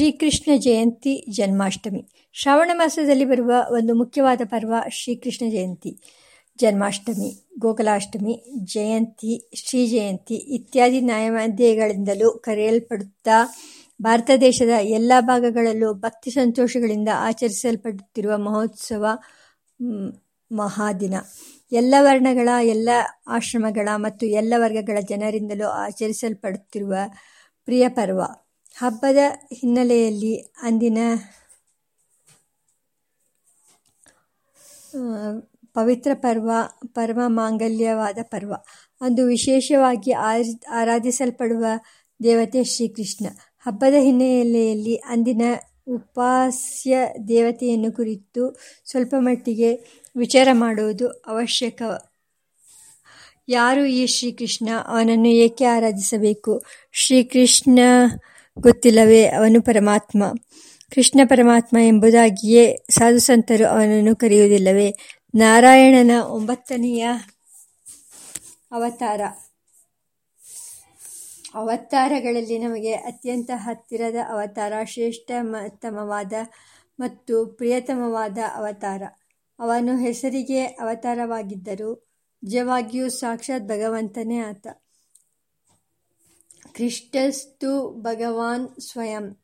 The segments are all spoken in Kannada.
ಶ್ರೀಕೃಷ್ಣ ಜಯಂತಿ ಜನ್ಮಾಷ್ಟಮಿ. ಶ್ರಾವಣ ಮಾಸದಲ್ಲಿ ಬರುವ ಒಂದು ಮುಖ್ಯವಾದ ಪರ್ವ ಶ್ರೀಕೃಷ್ಣ ಜಯಂತಿ. ಜನ್ಮಾಷ್ಟಮಿ, ಗೋಕುಲಾಷ್ಟಮಿ, ಜಯಂತಿ, ಶ್ರೀ ಜಯಂತಿ ಇತ್ಯಾದಿ ನ್ಯಾಯಮಾಧ್ಯಗಳಿಂದಲೂ ಕರೆಯಲ್ಪಡುತ್ತಾ ಭಾರತ ದೇಶದ ಎಲ್ಲ ಭಾಗಗಳಲ್ಲೂ ಭಕ್ತಿ ಸಂತೋಷಗಳಿಂದ ಆಚರಿಸಲ್ಪಡುತ್ತಿರುವ ಮಹೋತ್ಸವ ಮಹಾದಿನ. ಎಲ್ಲ ವರ್ಣಗಳ, ಎಲ್ಲ ಆಶ್ರಮಗಳ ಮತ್ತು ಎಲ್ಲ ವರ್ಗಗಳ ಜನರಿಂದಲೂ ಆಚರಿಸಲ್ಪಡುತ್ತಿರುವ ಪ್ರಿಯ ಪರ್ವ. ಹಬ್ಬದ ಹಿನ್ನೆಲೆಯಲ್ಲಿ ಅಂದಿನ ಪವಿತ್ರ ಪರ್ವ ಪರಮ ಮಾಂಗಲ್ಯವಾದ ಪರ್ವ. ಅಂದು ವಿಶೇಷವಾಗಿ ಆರಾಧಿಸಲ್ಪಡುವ ದೇವತೆ ಶ್ರೀಕೃಷ್ಣ. ಹಬ್ಬದ ಹಿನ್ನೆಲೆಯಲ್ಲಿ ಅಂದಿನ ಉಪಾಸ್ಯ ದೇವತೆಯನ್ನು ಕುರಿತು ಸ್ವಲ್ಪ ಮಟ್ಟಿಗೆ ವಿಚಾರ ಮಾಡುವುದು ಅವಶ್ಯಕ. ಯಾರು ಈ ಶ್ರೀಕೃಷ್ಣ? ಅವನನ್ನು ಏಕೆ ಆರಾಧಿಸಬೇಕು? ಶ್ರೀಕೃಷ್ಣ ಗೊತ್ತಿಲ್ಲವೇ ಅವನು ಪರಮಾತ್ಮ. ಕೃಷ್ಣ ಪರಮಾತ್ಮ ಎಂಬುದಾಗಿಯೇ ಸಾಧುಸಂತರು ಅವನನ್ನು ಕರೆಯುವುದಿಲ್ಲವೇ? ನಾರಾಯಣನ ಒಂಬತ್ತನೆಯ ಅವತಾರ. ಅವತಾರಗಳಲ್ಲಿ ನಮಗೆ ಅತ್ಯಂತ ಹತ್ತಿರದ ಅವತಾರ ಶ್ರೇಷ್ಠತಮವಾದ ಮತ್ತು ಪ್ರಿಯತಮವಾದ ಅವತಾರ. ಅವನು ಹೆಸರಿಗೆ ಅವತಾರವಾಗಿದ್ದರು ನಿಜವಾಗಿಯೂ ಸಾಕ್ಷಾತ್ ಭಗವಂತನೇ ಆತ. ಕೃಷ್ಟಸ್ತು ಭಗವಾನ್ ಸ್ವಯಂ.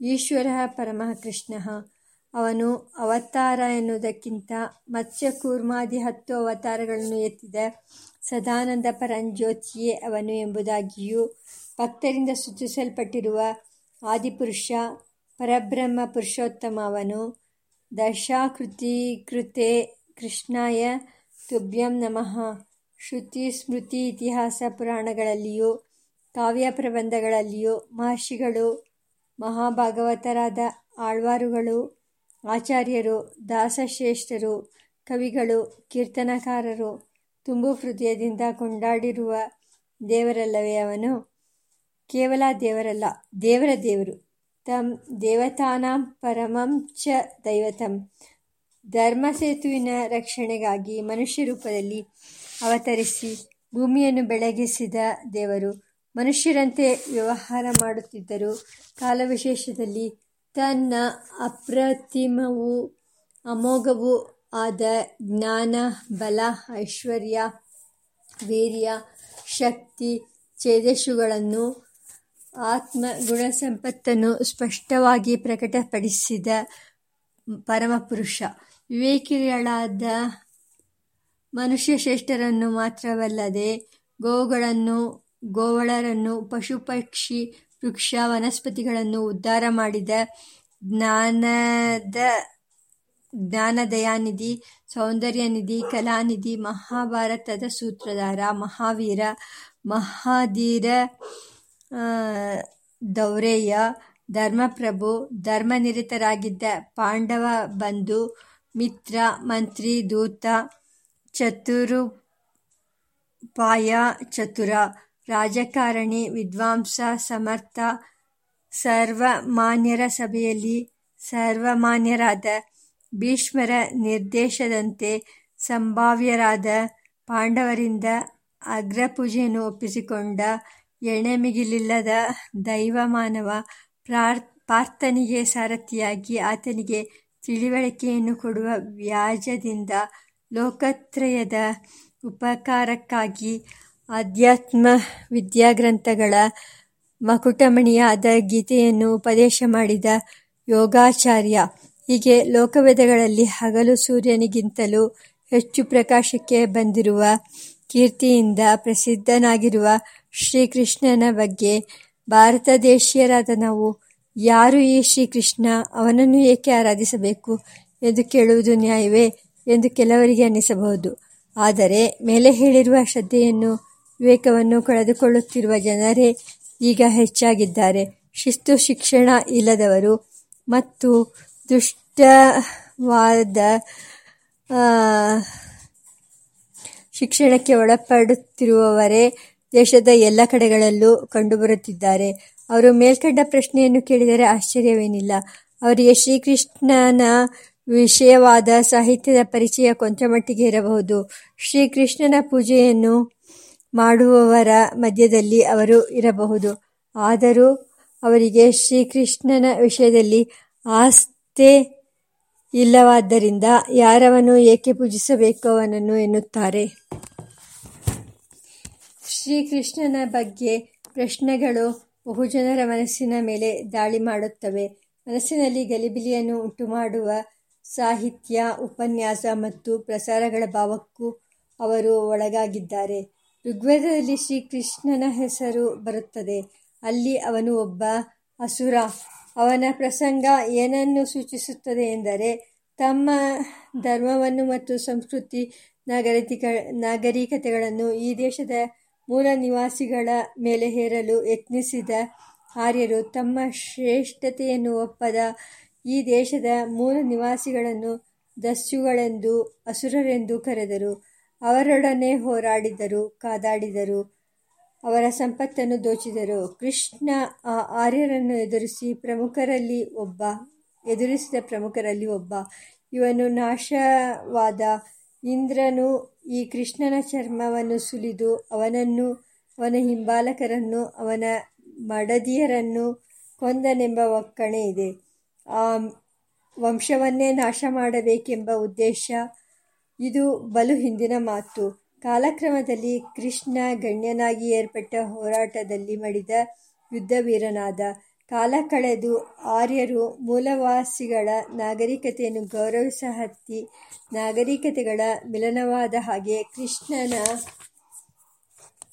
ಈಶ್ವರ ಪರಮಃ ಕೃಷ್ಣ ಅವನು ಅವತಾರ ಎನ್ನುವುದಕ್ಕಿಂತ ಮತ್ಸ್ಯಕೂರ್ಮಾದಿ ಹತ್ತು ಅವತಾರಗಳನ್ನು ಎತ್ತಿದ ಸದಾನಂದ ಪರಂಜ್ಯೋತಿಯೇ ಅವನು ಎಂಬುದಾಗಿಯೂ, ಭಕ್ತರಿಂದ ಸೂಚಿಸಲ್ಪಟ್ಟಿರುವ ಆದಿಪುರುಷ ಪರಬ್ರಹ್ಮ ಪುರುಷೋತ್ತಮ ಅವನು ದಶಾಕೃತಿಕೃತೆ ಕೃಷ್ಣಾಯ ತುಭ್ಯಂ ನಮಃ. ಶ್ರುತಿ ಸ್ಮೃತಿ ಇತಿಹಾಸ ಪುರಾಣಗಳಲ್ಲಿಯೂ ಕಾವ್ಯ ಪ್ರಬಂಧಗಳಲ್ಲಿಯೂ ಮಹರ್ಷಿಗಳು, ಮಹಾಭಾಗವತರಾದ ಆಳ್ವಾರುಗಳು, ಆಚಾರ್ಯರು, ದಾಸಶ್ರೇಷ್ಠರು, ಕವಿಗಳು, ಕೀರ್ತನಕಾರರು, ತುಂಬು ಹೃದಯದಿಂದ ಕೊಂಡಾಡಿರುವ ದೇವರಲ್ಲವೇ ಅವನು? ಕೇವಲ ದೇವರಲ್ಲ, ದೇವರ ದೇವರು. ತಂ ದೇವತಾನಾಂ ಪರಮಂ ಚ ದೈವತಂ. ಧರ್ಮಸೇತುವಿನ ರಕ್ಷಣೆಗಾಗಿ ಮನುಷ್ಯ ರೂಪದಲ್ಲಿ ಅವತರಿಸಿ ಭೂಮಿಯನ್ನು ಬೆಳಗಿಸಿದ ದೇವರು. ಮನುಷ್ಯರಂತೆ ವ್ಯವಹಾರ ಮಾಡುತ್ತಿದ್ದರು ಕಾಲವಿಶೇಷದಲ್ಲಿ ತನ್ನ ಅಪ್ರತಿಮವೂ ಅಮೋಘವೂ ಆದ ಜ್ಞಾನ, ಬಲ, ಐಶ್ವರ್ಯ, ವೀರ್ಯ, ಶಕ್ತಿ, ಛೇದಸ್ಸುಗಳನ್ನು ಆತ್ಮ ಗುಣಸಂಪತ್ತನ್ನು ಸ್ಪಷ್ಟವಾಗಿ ಪ್ರಕಟಪಡಿಸಿದ ಪರಮಪುರುಷ. ವಿವೇಕಿಗಳಾದ ಮನುಷ್ಯ ಶ್ರೇಷ್ಠರನ್ನು ಮಾತ್ರವಲ್ಲದೆ ಗೋವುಗಳನ್ನು ಗೋವಳರನ್ನು ಪಶು ಪಕ್ಷಿ ವೃಕ್ಷ ವನಸ್ಪತಿಗಳನ್ನು ಉದ್ಧಾರ ಮಾಡಿದ ಜ್ಞಾನದ ಜ್ಞಾನದಯಾನಿಧಿ, ಸೌಂದರ್ಯನಿಧಿ, ಕಲಾನಿಧಿ, ಮಹಾಭಾರತದ ಸೂತ್ರಧಾರ, ಮಹಾವೀರ, ಮಹಾಧೀರ ದೌರೆಯ, ಧರ್ಮಪ್ರಭು, ಧರ್ಮನಿರತರಾಗಿದ್ದ ಪಾಂಡವ ಬಂಧು, ಮಿತ್ರ, ಮಂತ್ರಿ, ದೂತ ಚತುರು ಪಾಯ ಚತುರ. ರಾಜಕಾರಣಿ, ವಿದ್ವಾಂಸ, ಸಮರ್ಥ, ಸರ್ವಮಾನ್ಯರ ಸಭೆಯಲ್ಲಿ ಸರ್ವಮಾನ್ಯರಾದ, ಭೀಷ್ಮರ ನಿರ್ದೇಶದಂತೆ ಸಂಭಾವ್ಯರಾದ ಪಾಂಡವರಿಂದ ಅಗ್ರಪೂಜೆಯನ್ನು ಒಪ್ಪಿಸಿಕೊಂಡ ಎಣೆಮಿಗಿಲಿಲ್ಲದ ದೈವಮಾನವ ಪಾರ್ಥನಿಗೆ ಸಾರಥಿಯಾಗಿ ಆತನಿಗೆ ತಿಳಿವಳಿಕೆಯನ್ನು ಕೊಡುವ ವ್ಯಾಜದಿಂದ ಲೋಕತ್ರಯದ ಉಪಕಾರಕ್ಕಾಗಿ ಅಧ್ಯಾತ್ಮ ವಿದ್ಯಾಗ್ರಂಥಗಳ ಮಕುಟಮಣಿಯಾದ ಗೀತೆಯನ್ನು ಉಪದೇಶ ಮಾಡಿದ ಯೋಗಾಚಾರ್ಯ. ಹೀಗೆ ಲೋಕವೇದಗಳಲ್ಲಿ ಹಗಲು ಸೂರ್ಯನಿಗಿಂತಲೂ ಹೆಚ್ಚು ಪ್ರಕಾಶಕ್ಕೆ ಬಂದಿರುವ ಕೀರ್ತಿಯಿಂದ ಪ್ರಸಿದ್ಧನಾಗಿರುವ ಶ್ರೀಕೃಷ್ಣನ ಬಗ್ಗೆ ಭಾರತ ದೇಶೀಯರಾದ ನಾವು ಯಾರು ಈ ಶ್ರೀಕೃಷ್ಣ, ಅವನನ್ನು ಏಕೆ ಆರಾಧಿಸಬೇಕು ಎಂದು ಕೇಳುವುದು ನ್ಯಾಯವೇ ಎಂದು ಕೆಲವರಿಗೆ ಅನ್ನಿಸಬಹುದು ಆದರೆ ಮೇಲೆ ಹೇಳಿರುವ ಶ್ರದ್ಧೆಯನ್ನು ವಿವೇಕವನ್ನು ಕಳೆದುಕೊಳ್ಳುತ್ತಿರುವ ಜನರೇ ಈಗ ಹೆಚ್ಚಾಗಿದ್ದಾರೆ. ಶಿಸ್ತು, ಶಿಕ್ಷಣ ಇಲ್ಲದವರು ಮತ್ತು ದುಷ್ಟವಾದ ಶಿಕ್ಷಣಕ್ಕೆ ಒಳಪಡುತ್ತಿರುವವರೇ ದೇಶದ ಎಲ್ಲ ಕಡೆಗಳಲ್ಲೂ ಕಂಡುಬರುತ್ತಿದ್ದಾರೆ. ಅವರು ಮೇಲ್ಕಂಡ ಪ್ರಶ್ನೆಯನ್ನು ಕೇಳಿದರೆ ಆಶ್ಚರ್ಯವೇನಿಲ್ಲ. ಅವರಿಗೆ ಶ್ರೀಕೃಷ್ಣನ ವಿಷಯವಾದ ಸಾಹಿತ್ಯದ ಪರಿಚಯ ಕೊಂಚಮಟ್ಟಿಗೆ ಇರಬಹುದು. ಶ್ರೀಕೃಷ್ಣನ ಪೂಜೆಯನ್ನು ಮಾಡುವವರ ಮಧ್ಯದಲ್ಲಿ ಅವರು ಇರಬಹುದು. ಆದರೂ ಅವರಿಗೆ ಶ್ರೀಕೃಷ್ಣನ ವಿಷಯದಲ್ಲಿ ಆಸ್ಥೆ ಇಲ್ಲವಾದ್ದರಿಂದ ಯಾರವನು ಏಕೆ ಪೂಜಿಸಬೇಕು ಅವನನ್ನು ಎನ್ನುತ್ತಾರೆ. ಶ್ರೀಕೃಷ್ಣನ ಬಗ್ಗೆ ಪ್ರಶ್ನೆಗಳು ಬಹುಜನರ ಮನಸ್ಸಿನ ಮೇಲೆ ದಾಳಿ ಮಾಡುತ್ತವೆ. ಮನಸ್ಸಿನಲ್ಲಿ ಗಲಿಬಿಲಿಯನ್ನು ಉಂಟುಮಾಡುವ ಸಾಹಿತ್ಯ, ಉಪನ್ಯಾಸ ಮತ್ತು ಪ್ರಸಾರಗಳ ಭಾವಕ್ಕೂ ಅವರು ಒಳಗಾಗಿದ್ದಾರೆ. ಋಗ್ವೇದದಲ್ಲಿ ಶ್ರೀಕೃಷ್ಣನ ಹೆಸರು ಬರುತ್ತದೆ. ಅಲ್ಲಿ ಅವನು ಒಬ್ಬ ಅಸುರ. ಅವನ ಪ್ರಸಂಗ ಏನನ್ನು ಸೂಚಿಸುತ್ತದೆ ಎಂದರೆ, ತಮ್ಮ ಧರ್ಮವನ್ನು ಮತ್ತು ಸಂಸ್ಕೃತಿ, ನಾಗರಿಕ, ನಾಗರಿಕತೆಗಳನ್ನು ಈ ದೇಶದ ಮೂಲ ನಿವಾಸಿಗಳ ಮೇಲೆ ಹೇರಲು ಯತ್ನಿಸಿದ ಆರ್ಯರು ತಮ್ಮ ಶ್ರೇಷ್ಠತೆಯನ್ನು ಒಪ್ಪದ ಈ ದೇಶದ ಮೂಲ ನಿವಾಸಿಗಳನ್ನು ದಸ್ಯುಗಳೆಂದು, ಅಸುರರೆಂದು ಕರೆದರು. ಅವರೊಡನೆ ಹೋರಾಡಿದರು, ಕಾದಾಡಿದರು, ಅವರ ಸಂಪತ್ತನ್ನು ದೋಚಿದರು. ಕೃಷ್ಣ ಆ ಆರ್ಯರನ್ನು ಎದುರಿಸಿ ಪ್ರಮುಖರಲ್ಲಿ ಒಬ್ಬ, ಎದುರಿಸಿದ ಪ್ರಮುಖರಲ್ಲಿ ಒಬ್ಬ. ಇವನು ನಾಶವಾದ ಇಂದ್ರನು ಈ ಕೃಷ್ಣನ ಚರ್ಮವನ್ನು ಸುಲಿದು ಅವನನ್ನು, ಅವನ ಹಿಂಬಾಲಕರನ್ನು, ಅವನ ಮಡದಿಯರನ್ನು ಕೊಂದನೆಂಬ ಒಕ್ಕಣೆ ಇದೆ. ಆ ವಂಶವನ್ನೇ ನಾಶ ಮಾಡಬೇಕೆಂಬ ಉದ್ದೇಶ ಇದು ಬಲು ಹಿಂದಿನ ಮಾತು. ಕಾಲಕ್ರಮದಲ್ಲಿ ಕೃಷ್ಣ ಗಣ್ಯನಾಗಿ ಏರ್ಪಟ್ಟ ಹೋರಾಟದಲ್ಲಿ ಮಡಿದ ಯುದ್ಧವೀರನಾದ ಕಾಲ ಕಳೆದು ಆರ್ಯರು ಮೂಲವಾಸಿಗಳ ನಾಗರಿಕತೆಯನ್ನು ಗೌರವಿಸಹತ್ತಿ ನಾಗರಿಕತೆಗಳ ಮಿಲನವಾದ ಹಾಗೆ ಕೃಷ್ಣನ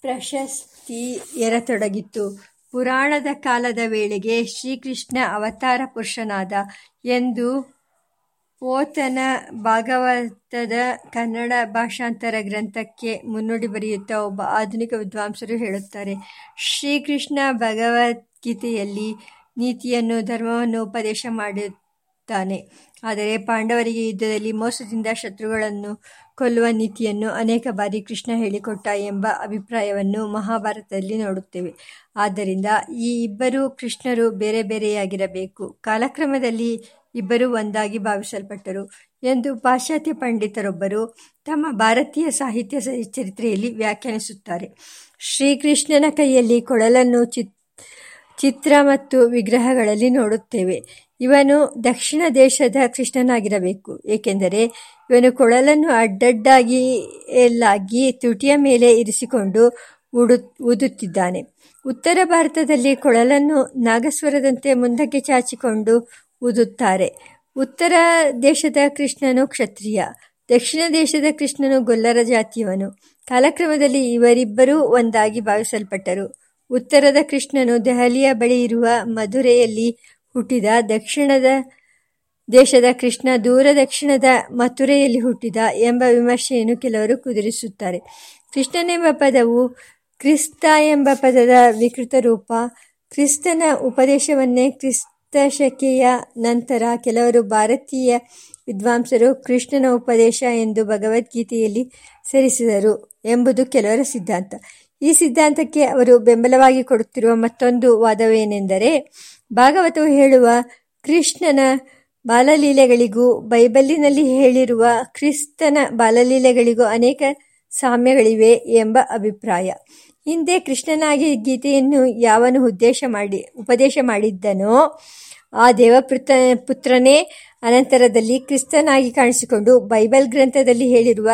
ಪ್ರಶಸ್ತಿ ಎರತೊಡಗಿತ್ತು ಪುರಾಣದ ಕಾಲದ ವೇಳೆಗೆ ಶ್ರೀಕೃಷ್ಣ ಅವತಾರ ಪುರುಷನಾದ ಎಂದು ಪೋತನ ಭಾಗವತದ ಕನ್ನಡ ಭಾಷಾಂತರ ಗ್ರಂಥಕ್ಕೆ ಮುನ್ನುಡಿ ಬರೆಯುತ್ತಾ ಒಬ್ಬ ಆಧುನಿಕ ವಿದ್ವಾಂಸರು ಹೇಳುತ್ತಾರೆ, ಶ್ರೀಕೃಷ್ಣ ಭಗವದ್ಗೀತೆಯಲ್ಲಿ ನೀತಿಯನ್ನು, ಧರ್ಮವನ್ನು ಉಪದೇಶ ಮಾಡುತ್ತಾನೆ. ಆದರೆ ಪಾಂಡವರಿಗೆ ಯುದ್ಧದಲ್ಲಿ ಮೋಸದಿಂದ ಶತ್ರುಗಳನ್ನು ಕೊಲ್ಲುವ ನೀತಿಯನ್ನು ಅನೇಕ ಬಾರಿ ಕೃಷ್ಣ ಹೇಳಿಕೊಟ್ಟ ಎಂಬ ಅಭಿಪ್ರಾಯವನ್ನು ಮಹಾಭಾರತದಲ್ಲಿ ನೋಡುತ್ತೇವೆ. ಆದ್ದರಿಂದ ಈ ಇಬ್ಬರು ಕೃಷ್ಣರು ಬೇರೆ ಬೇರೆಯಾಗಿರಬೇಕು. ಕಾಲಕ್ರಮದಲ್ಲಿ ಇಬ್ಬರು ಒಂದಾಗಿ ಭಾವಿಸಲ್ಪಟ್ಟರು ಎಂದು ಪಾಶ್ಚಾತ್ಯ ಪಂಡಿತರೊಬ್ಬರು ತಮ್ಮ ಭಾರತೀಯ ಸಾಹಿತ್ಯ ಚರಿತ್ರೆಯಲ್ಲಿ ವ್ಯಾಖ್ಯಾನಿಸುತ್ತಾರೆ. ಶ್ರೀಕೃಷ್ಣನ ಕೈಯಲ್ಲಿ ಕೊಳಲನ್ನು ಚಿತ್, ಚಿತ್ರ ಮತ್ತು ವಿಗ್ರಹಗಳಲ್ಲಿ ನೋಡುತ್ತೇವೆ. ಇವನು ದಕ್ಷಿಣ ದೇಶದ ಕೃಷ್ಣನಾಗಿರಬೇಕು, ಏಕೆಂದರೆ ಇವನು ಕೊಳಲನ್ನು ಅಡ್ಡಡ್ಡಾಗಿ ಎಲ್ಲಾಗಿ ತುಟಿಯ ಮೇಲೆ ಇರಿಸಿಕೊಂಡು ಉಡು ಊದುತ್ತಿದ್ದಾನೆ ಉತ್ತರ ಭಾರತದಲ್ಲಿ ಕೊಳಲನ್ನು ನಾಗಸ್ವರದಂತೆ ಮುಂದಕ್ಕೆ ಚಾಚಿಕೊಂಡು ಊದುತ್ತಾರೆ ಉತ್ತರ ದೇಶದ ಕೃಷ್ಣನು ಕ್ಷತ್ರಿಯ, ದಕ್ಷಿಣ ದೇಶದ ಕೃಷ್ಣನು ಗೊಲ್ಲರ ಜಾತಿಯವನು. ಕಾಲಕ್ರಮದಲ್ಲಿ ಇವರಿಬ್ಬರೂ ಒಂದಾಗಿ ಭಾವಿಸಲ್ಪಟ್ಟರು. ಉತ್ತರದ ಕೃಷ್ಣನು ದೆಹಲಿಯ ಬಳಿ ಇರುವ ಮಧುರೆಯಲ್ಲಿ ಹುಟ್ಟಿದ, ದಕ್ಷಿಣದ ದೇಶದ ಕೃಷ್ಣ ದೂರ ದಕ್ಷಿಣದ ಮಥುರೆಯಲ್ಲಿ ಹುಟ್ಟಿದ ಎಂಬ ವಿಮರ್ಶೆಯನ್ನು ಕೆಲವರು ಕುದುರಿಸುತ್ತಾರೆ. ಕೃಷ್ಣನೆಂಬ ಪದವು ಕ್ರಿಸ್ತ ಎಂಬ ಪದದ ವಿಕೃತ ರೂಪ. ಕ್ರಿಸ್ತನ ಉಪದೇಶವನ್ನೇ ಕ್ರಿಸ್ತಶಕೆಯ ನಂತರ ಕೆಲವರು ಭಾರತೀಯ ವಿದ್ವಾಂಸರು ಕೃಷ್ಣನ ಉಪದೇಶ ಎಂದು ಭಗವದ್ಗೀತೆಯಲ್ಲಿ ಸೇರಿಸಿದರು ಎಂಬುದು ಕೆಲವರ ಸಿದ್ಧಾಂತ. ಈ ಸಿದ್ಧಾಂತಕ್ಕೆ ಅವರು ಬೆಂಬಲವಾಗಿ ಕೊಡುತ್ತಿರುವ ಮತ್ತೊಂದು ವಾದವೇನೆಂದರೆ, ಭಾಗವತವು ಹೇಳುವ ಕೃಷ್ಣನ ಬಾಲಲೀಲೆಗಳಿಗೂ ಬೈಬಲ್ಲಿನಲ್ಲಿ ಹೇಳಿರುವ ಕ್ರಿಸ್ತನ ಬಾಲಲೀಲೆಗಳಿಗೂ ಅನೇಕ ಸಾಮ್ಯಗಳಿವೆ ಎಂಬ ಅಭಿಪ್ರಾಯ. ಹಿಂದೆ ಕೃಷ್ಣನಾಗಿ ಗೀತೆಯನ್ನು ಯಾವನು ಉದ್ದೇಶ ಮಾಡಿ, ಉಪದೇಶ ಮಾಡಿದ್ದನೋ, ಆ ದೇವಪುತ್ರ, ಪುತ್ರನೇ ಅನಂತರದಲ್ಲಿ ಕ್ರಿಸ್ತನಾಗಿ ಕಾಣಿಸಿಕೊಂಡು ಬೈಬಲ್ ಗ್ರಂಥದಲ್ಲಿ ಹೇಳಿರುವ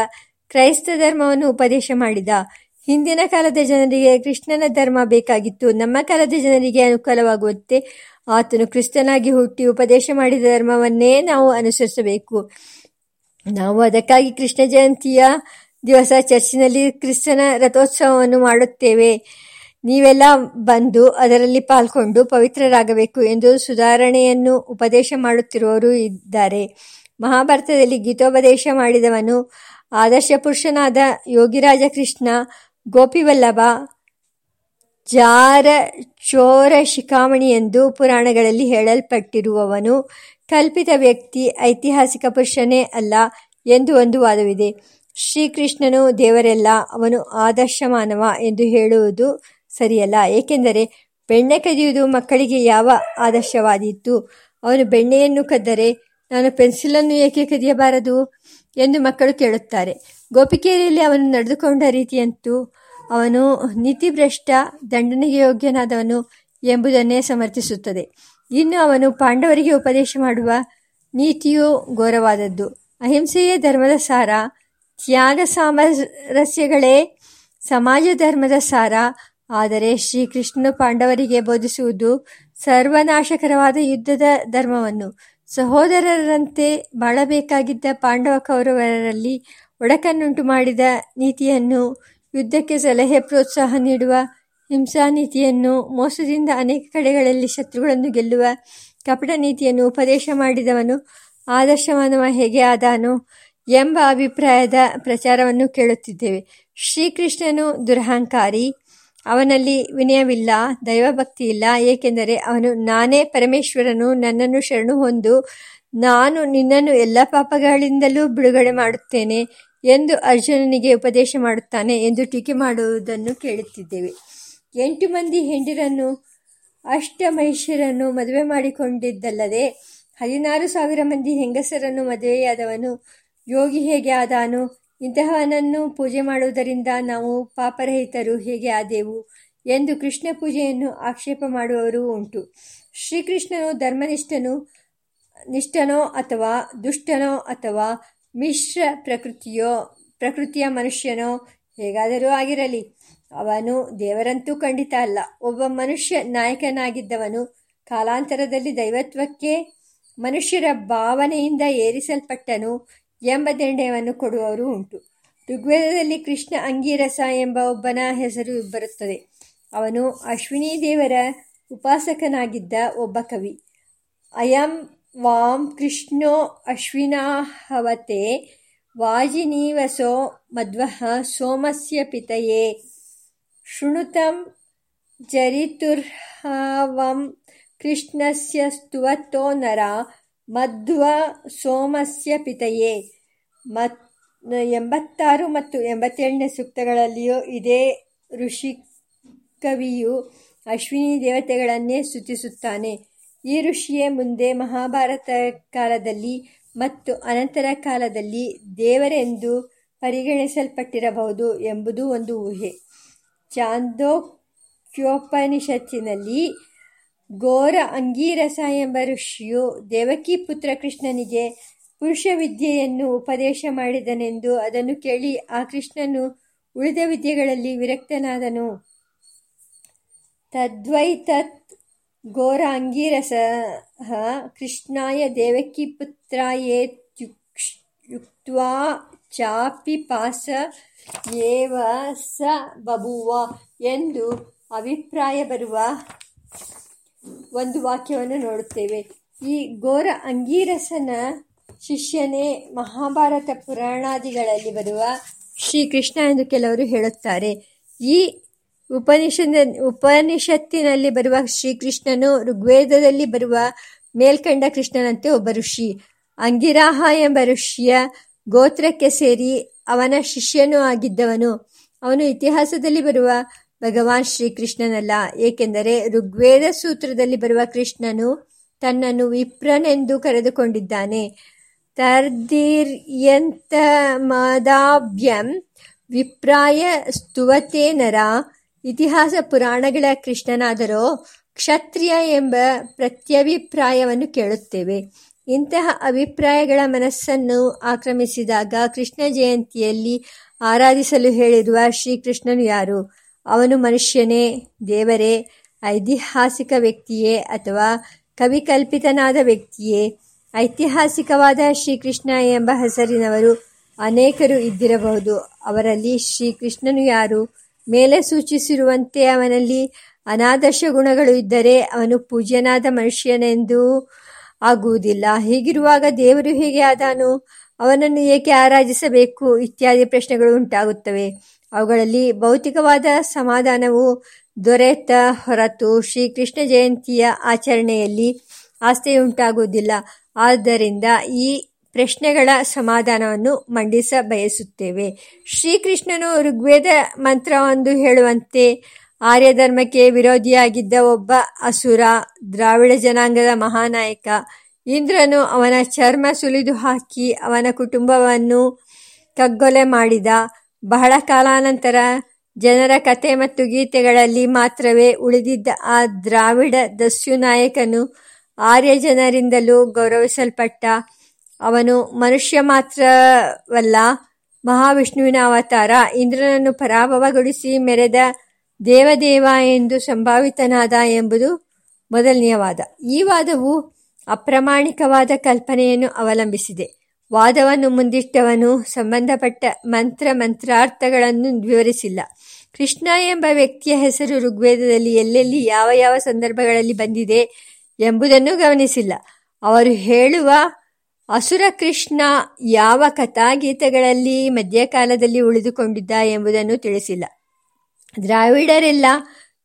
ಕ್ರೈಸ್ತ ಧರ್ಮವನ್ನು ಉಪದೇಶ ಮಾಡಿದ. ಹಿಂದಿನ ಕಾಲದ ಜನರಿಗೆ ಕೃಷ್ಣನ ಧರ್ಮ ಬೇಕಾಗಿತ್ತು. ನಮ್ಮ ಕಾಲದ ಜನರಿಗೆ ಅನುಕೂಲವಾಗುವಂತೆ ಆತನು ಕ್ರಿಸ್ತನಾಗಿ ಹುಟ್ಟಿ ಉಪದೇಶ ಮಾಡಿದ ಧರ್ಮವನ್ನೇ ನಾವು ಅನುಸರಿಸಬೇಕು. ನಾವು ಅದಕ್ಕಾಗಿ ಕೃಷ್ಣ ಜಯಂತಿಯ ದಿವಸ ಚರ್ಚಿನಲ್ಲಿ ಕ್ರಿಸ್ತನ ರಥೋತ್ಸವವನ್ನು ಮಾಡುತ್ತೇವೆ. ನೀವೆಲ್ಲ ಬಂದು ಅದರಲ್ಲಿ ಪಾಲ್ಗೊಂಡು ಪವಿತ್ರರಾಗಬೇಕು ಎಂದು ಸುಧಾರಣೆಯನ್ನು ಉಪದೇಶ ಮಾಡುತ್ತಿರುವವರು ಇದ್ದಾರೆ. ಮಹಾಭಾರತದಲ್ಲಿ ಗೀತೋಪದೇಶ ಮಾಡಿದವನು ಆದರ್ಶ ಪುರುಷನಾದ ಯೋಗಿರಾಜ ಕೃಷ್ಣ, ಗೋಪಿವಲ್ಲಭ ಜಾರ ಚೋರ ಶಿಖಾಮಣಿ ಎಂದು ಪುರಾಣಗಳಲ್ಲಿ ಹೇಳಲ್ಪಟ್ಟಿರುವವನು ಕಲ್ಪಿತ ವ್ಯಕ್ತಿ, ಐತಿಹಾಸಿಕ ಪುರುಷನೇ ಅಲ್ಲ ಎಂದು ಒಂದು ವಾದವಿದೆ. ಶ್ರೀಕೃಷ್ಣನು ದೇವರೆಲ್ಲ ಅವನು ಆದರ್ಶ ಮಾನವ ಎಂದು ಹೇಳುವುದು ಸರಿಯಲ್ಲ. ಏಕೆಂದರೆ ಬೆಣ್ಣೆ ಕದಿಯುವುದು ಮಕ್ಕಳಿಗೆ ಯಾವ ಆದರ್ಶವಾದೀತು? ಅವನು ಬೆಣ್ಣೆಯನ್ನು ಕದ್ದರೆ ನಾನು ಪೆನ್ಸಿಲನ್ನು ಏಕೆ ಕದಿಯಬಾರದು ಎಂದು ಮಕ್ಕಳು ಕೇಳುತ್ತಾರೆ. ಗೋಪಿಕೆಯಲ್ಲಿ ಅವನು ನಡೆದುಕೊಂಡ ರೀತಿಯಂತೂ ಅವನು ನೀತಿಭ್ರಷ್ಟ, ದಂಡನೆಗೆ ಯೋಗ್ಯನಾದವನು ಎಂಬುದನ್ನೇ ಸಮರ್ಥಿಸುತ್ತದೆ. ಇನ್ನು ಅವನು ಪಾಂಡವರಿಗೆ ಉಪದೇಶ ಮಾಡುವ ನೀತಿಯು ಘೋರವಾದದ್ದು. ಅಹಿಂಸೆಯೇ ಧರ್ಮದ ಸಾರ ತ್ಯಾಗ ಸಾಮರಸ್ಯಗಳೇ ಸಮಾಜ ಧರ್ಮದ ಸಾರ. ಆದರೆ ಶ್ರೀಕೃಷ್ಣನು ಪಾಂಡವರಿಗೆ ಬೋಧಿಸುವುದು ಸರ್ವನಾಶಕರವಾದ ಯುದ್ಧದ ಧರ್ಮವನ್ನು. ಸಹೋದರರಂತೆ ಬಾಳಬೇಕಾಗಿದ್ದ ಪಾಂಡವ ಕೌರವರಲ್ಲಿ ಒಡಕನ್ನುಂಟು ಮಾಡಿದ ನೀತಿಯನ್ನು, ಯುದ್ಧಕ್ಕೆ ಸಲಹೆ ಪ್ರೋತ್ಸಾಹ ನೀಡುವ ಹಿಂಸಾ ನೀತಿಯನ್ನು, ಮೋಸದಿಂದ ಅನೇಕ ಕಡೆಗಳಲ್ಲಿ ಶತ್ರುಗಳನ್ನು ಗೆಲ್ಲುವ ಕಪಟ ನೀತಿಯನ್ನು ಉಪದೇಶ ಮಾಡಿದವನು, ಆದರ್ಶವಾನವ ಹೇಗೆ ಆದಾನು? ಎಂಬ ಅಭಿಪ್ರಾಯದ ಪ್ರಚಾರವನ್ನು ಕೇಳುತ್ತಿದ್ದೇವೆ. ಶ್ರೀಕೃಷ್ಣನು ದುರಹಂಕಾರಿ. ಅವನಲ್ಲಿ ವಿನಯವಿಲ್ಲ ದೈವಭಕ್ತಿ ಇಲ್ಲ ಏಕೆಂದರೆ ಅವನು ನಾನೇ ಪರಮೇಶ್ವರನು, ನನ್ನನ್ನು ಶರಣು ಹೊಂದು ನಾನು ನಿನ್ನನ್ನು ಎಲ್ಲ ಪಾಪಗಳಿಂದಲೂ ಬಿಡುಗಡೆ ಮಾಡುತ್ತೇನೆ ಎಂದು ಅರ್ಜುನನಿಗೆ ಉಪದೇಶ ಮಾಡುತ್ತಾನೆ ಎಂದು ಟೀಕೆ ಮಾಡುವುದನ್ನು ಕೇಳುತ್ತಿದ್ದೇವೆ. ಎಂಟು ಮಂದಿ ಹೆಂಡಿರನ್ನು ಅಷ್ಟ ಮಹಿಷರನ್ನು ಮದುವೆ ಮಾಡಿಕೊಂಡಿದ್ದಲ್ಲದೆ ಹದಿನಾರು ಸಾವಿರ ಮಂದಿ ಹೆಂಗಸರನ್ನು ಮದುವೆಯಾದವನು ಯೋಗಿ ಹೇಗೆ ಆದಾನು? ಇಂತಹವನನ್ನು ಪೂಜೆ ಮಾಡುವುದರಿಂದ ನಾವು ಪಾಪರಹಿತರು ಹೇಗೆ ಆದೆವು ಎಂದು ಕೃಷ್ಣ ಪೂಜೆಯನ್ನು ಆಕ್ಷೇಪ ಮಾಡುವವರು ಉಂಟು. ಶ್ರೀಕೃಷ್ಣನು ಧರ್ಮನಿಷ್ಠನು, ನಿಷ್ಠನೋ ಅಥವಾ ದುಷ್ಟನೋ ಅಥವಾ ಮಿಶ್ರ ಪ್ರಕೃತಿಯೋ, ಪ್ರಕೃತಿಯ ಮನುಷ್ಯನೋ ಹೇಗಾದರೂ ಆಗಿರಲಿ. ಅವನು ದೇವರಂತೂ ಖಂಡಿತ ಅಲ್ಲ. ಒಬ್ಬ ಮನುಷ್ಯ ನಾಯಕನಾಗಿದ್ದವನು ಕಾಲಾಂತರದಲ್ಲಿ ದೈವತ್ವಕ್ಕೆ ಮನುಷ್ಯರ ಭಾವನೆಯಿಂದ ಏರಿಸಲ್ಪಟ್ಟನು ಎಂಬ ದಂಡೆಯನ್ನು ಕೊಡುವವರು ಉಂಟು. ಋಗ್ವೇದದಲ್ಲಿ ಕೃಷ್ಣ ಅಂಗೀರಸ ಎಂಬ ಒಬ್ಬನ ಹೆಸರು ಬರುತ್ತದೆ. ಅವನು ಅಶ್ವಿನಿ ದೇವರ ಉಪಾಸಕನಾಗಿದ್ದ ಒಬ್ಬ ಕವಿ. ಅಯಂ ವಾಂ ಕೃಷ್ಣೋ ಅಶ್ವಿನಾಹವತೆ ವಾಜಿನೀವಸೋ ಮಧ್ವಃ ಸೋಮಸ್ಯ ಪಿತಯೇ ಶೃಣುತಂ ಜರಿತುರ್ಹವಂ ಕೃಷ್ಣಸ್ಯ ಸ್ತುವತ್ತೋ ನರ ಮಧ್ವ ಸೋಮಸ್ಯ ಪಿತಯೇ. ಮತ್ ಎಂಬತ್ತಾರು ಮತ್ತು ಎಂಬತ್ತೇಳನೇ ಸೂಕ್ತಗಳಲ್ಲಿಯೂ ಇದೇ ಋಷಿ ಕವಿಯು ಅಶ್ವಿನಿ ದೇವತೆಗಳನ್ನೇ ಸ್ತುತಿಸುತ್ತಾನೆ. ಈ ಋಷಿಯೇ ಮುಂದೆ ಮಹಾಭಾರತ ಕಾಲದಲ್ಲಿ ಮತ್ತು ಅನಂತರ ಕಾಲದಲ್ಲಿ ದೇವರೆಂದು ಪರಿಗಣಿಸಲ್ಪಟ್ಟಿರಬಹುದು ಎಂಬುದು ಒಂದು ಊಹೆ. ಚಾಂದೋಕ್ಯೋಪನಿಷತ್ತಿನಲ್ಲಿ ಘೋರ ಅಂಗೀರಸ ಎಂಬ ಋಷಿಯು ದೇವಕಿ ಪುತ್ರ ಕೃಷ್ಣನಿಗೆ ಪುರುಷ ವಿದ್ಯೆಯನ್ನು ಉಪದೇಶ ಮಾಡಿದನೆಂದು ಅದನ್ನು ಕೇಳಿ ಆ ಕೃಷ್ಣನು ಉಳಿದ ವಿದ್ಯೆಗಳಲ್ಲಿ ವಿರಕ್ತನಾದನು. ತದ್ವೈತತ್ ಘೋರ ಅಂಗೀರಸ ಕೃಷ್ಣಾಯ ದೇವಕಿ ಯುಕ್ವಾ ಚಾಪಿ ಪಾಸ ಏವ ಸ ಬಭುವ ಎಂದು ಅಭಿಪ್ರಾಯ ಬರುವ ಒಂದು ವಾಕ್ಯವನ್ನು ನೋಡುತ್ತೇವೆ. ಈ ಘೋರ ಅಂಗೀರಸನ ಶಿಷ್ಯನೇ ಮಹಾಭಾರತ ಪುರಾಣಾದಿಗಳಲ್ಲಿ ಬರುವ ಶ್ರೀಕೃಷ್ಣ ಎಂದು ಕೆಲವರು ಹೇಳುತ್ತಾರೆ. ಈ ಉಪನಿಷದ, ಉಪನಿಷತ್ತಿನಲ್ಲಿ ಬರುವ ಶ್ರೀಕೃಷ್ಣನು ಋಗ್ವೇದದಲ್ಲಿ ಬರುವ ಮೇಲ್ಕಂಡ ಕೃಷ್ಣನಂತೆ ಒಬ್ಬ ಋಷಿ. ಅಂಗಿರಾಹ ಎಂಬ ಋಷಿಯ ಗೋತ್ರಕ್ಕೆ ಸೇರಿ ಅವನ ಶಿಷ್ಯನೂ ಆಗಿದ್ದವನು. ಅವನು ಇತಿಹಾಸದಲ್ಲಿ ಬರುವ ಭಗವಾನ್ ಶ್ರೀಕೃಷ್ಣನಲ್ಲ. ಏಕೆಂದರೆ ಋಗ್ವೇದ ಸೂತ್ರದಲ್ಲಿ ಬರುವ ಕೃಷ್ಣನು ತನ್ನನ್ನು ವಿಪ್ರನೆಂದು ಕರೆದುಕೊಂಡಿದ್ದಾನೆ. ತರ್ದಿರ್ಯಂತಮದಾಭ್ಯಂ ವಿಪ್ರಾಯ ಸ್ತುವತೆ ನರ. ಇತಿಹಾಸ ಪುರಾಣಗಳ ಕೃಷ್ಣನಾದರೋ ಕ್ಷತ್ರಿಯ ಎಂಬ ಪ್ರತ್ಯಭಿಪ್ರಾಯವನ್ನು ಕೇಳುತ್ತೇವೆ. ಇಂತಹ ಅಭಿಪ್ರಾಯಗಳ ಮನಸ್ಸನ್ನು ಆಕ್ರಮಿಸಿದಾಗ ಕೃಷ್ಣ ಜಯಂತಿಯಲ್ಲಿ ಆರಾಧಿಸಲು ಹೇಳಿರುವ ಶ್ರೀಕೃಷ್ಣನು ಯಾರು? ಅವನು ಮನುಷ್ಯನೇ, ದೇವರೇ, ಐತಿಹಾಸಿಕ ವ್ಯಕ್ತಿಯೇ ಅಥವಾ ಕವಿಕಲ್ಪಿತನಾದ ವ್ಯಕ್ತಿಯೇ. ಐತಿಹಾಸಿಕವಾದ ಶ್ರೀಕೃಷ್ಣ ಎಂಬ ಹೆಸರಿನವರು ಅನೇಕರು ಇದ್ದಿರಬಹುದು. ಅವರಲ್ಲಿ ಶ್ರೀಕೃಷ್ಣನು ಯಾರು? ಮೇಲೆ ಸೂಚಿಸಿರುವಂತೆ ಅವನಲ್ಲಿ ಅನಾದರ್ಶ ಗುಣಗಳು ಇದ್ದರೆ ಅವನು ಪೂಜ್ಯನಾದ ಮನುಷ್ಯನೆಂದೂ ಆಗುವುದಿಲ್ಲ. ಹೀಗಿರುವಾಗ ದೇವರು ಹೇಗೆ ಆದಾನು? ಅವನನ್ನು ಏಕೆ ಆರಾಧಿಸಬೇಕು? ಇತ್ಯಾದಿ ಪ್ರಶ್ನೆಗಳು ಉಂಟಾಗುತ್ತವೆ. ಅವುಗಳಲ್ಲಿ ಭೌತಿಕವಾದ ಸಮಾಧಾನವು ದೊರೆತ ಹೊರತು ಶ್ರೀಕೃಷ್ಣ ಜಯಂತಿಯ ಆಚರಣೆಯಲ್ಲಿ ಆಸ್ಥೆಯುಂಟಾಗುವುದಿಲ್ಲ ಆದ್ದರಿಂದ ಈ ಪ್ರಶ್ನೆಗಳ ಸಮಾಧಾನವನ್ನು ಮಂಡಿಸ ಬಯಸುತ್ತೇವೆ. ಶ್ರೀಕೃಷ್ಣನು ಋಗ್ವೇದ ಮಂತ್ರವೊಂದು ಹೇಳುವಂತೆ ಆರ್ಯ ಧರ್ಮಕ್ಕೆ ವಿರೋಧಿಯಾಗಿದ್ದ ಒಬ್ಬ ಅಸುರ, ದ್ರಾವಿಡ ಜನಾಂಗದ ಮಹಾನಾಯಕ, ಇಂದ್ರನು ಅವನ ಚರ್ಮ ಸುಲಿದು ಹಾಕಿ ಅವನ ಕುಟುಂಬವನ್ನು ಕಗ್ಗೊಲೆ ಮಾಡಿದ. ಬಹಳ ಕಾಲಾನಂತರ ಜನರ ಕತೆ ಮತ್ತು ಗೀತೆಗಳಲ್ಲಿ ಮಾತ್ರವೇ ಉಳಿದಿದ್ದ ಆ ದ್ರಾವಿಡ ದಸ್ಯು ನಾಯಕನು ಆರ್ಯ ಜನರಿಂದಲೂ ಗೌರವಿಸಲ್ಪಟ್ಟ ಅವನು ಮನುಷ್ಯ ಮಾತ್ರವಲ್ಲ, ಮಹಾವಿಷ್ಣುವಿನ ಅವತಾರ, ಇಂದ್ರನನ್ನು ಪರಾಭವಗೊಳಿಸಿ ಮೆರೆದ ದೇವದೇವ ಎಂದು ಸಂಭಾವಿತನಾದ ಎಂಬುದು ಮೊದಲನೆಯ ವಾದ. ಈ ವಾದವು ಅಪ್ರಾಮಾಣಿಕವಾದ ಕಲ್ಪನೆಯನ್ನು ಅವಲಂಬಿಸಿದೆ. ವಾದವನ್ನು ಮುಂದಿಟ್ಟವನು ಸಂಬಂಧಪಟ್ಟ ಮಂತ್ರ ಮಂತ್ರಾರ್ಥಗಳನ್ನು ವಿವರಿಸಿಲ್ಲ. ಕೃಷ್ಣ ಎಂಬ ವ್ಯಕ್ತಿಯ ಹೆಸರು ಋಗ್ವೇದದಲ್ಲಿ ಎಲ್ಲೆಲ್ಲಿ ಯಾವ ಯಾವ ಸಂದರ್ಭಗಳಲ್ಲಿ ಬಂದಿದೆ ಎಂಬುದನ್ನು ಗಮನಿಸಿಲ್ಲ. ಅವರು ಹೇಳುವ ಅಸುರ ಕೃಷ್ಣ ಯಾವ ಕಥಾಗೀತೆಗಳಲ್ಲಿ ಮಧ್ಯಕಾಲದಲ್ಲಿ ಉಳಿದುಕೊಂಡಿದ್ದ ಎಂಬುದನ್ನು ತಿಳಿಸಿಲ್ಲ. ದ್ರಾವಿಡರೆಲ್ಲ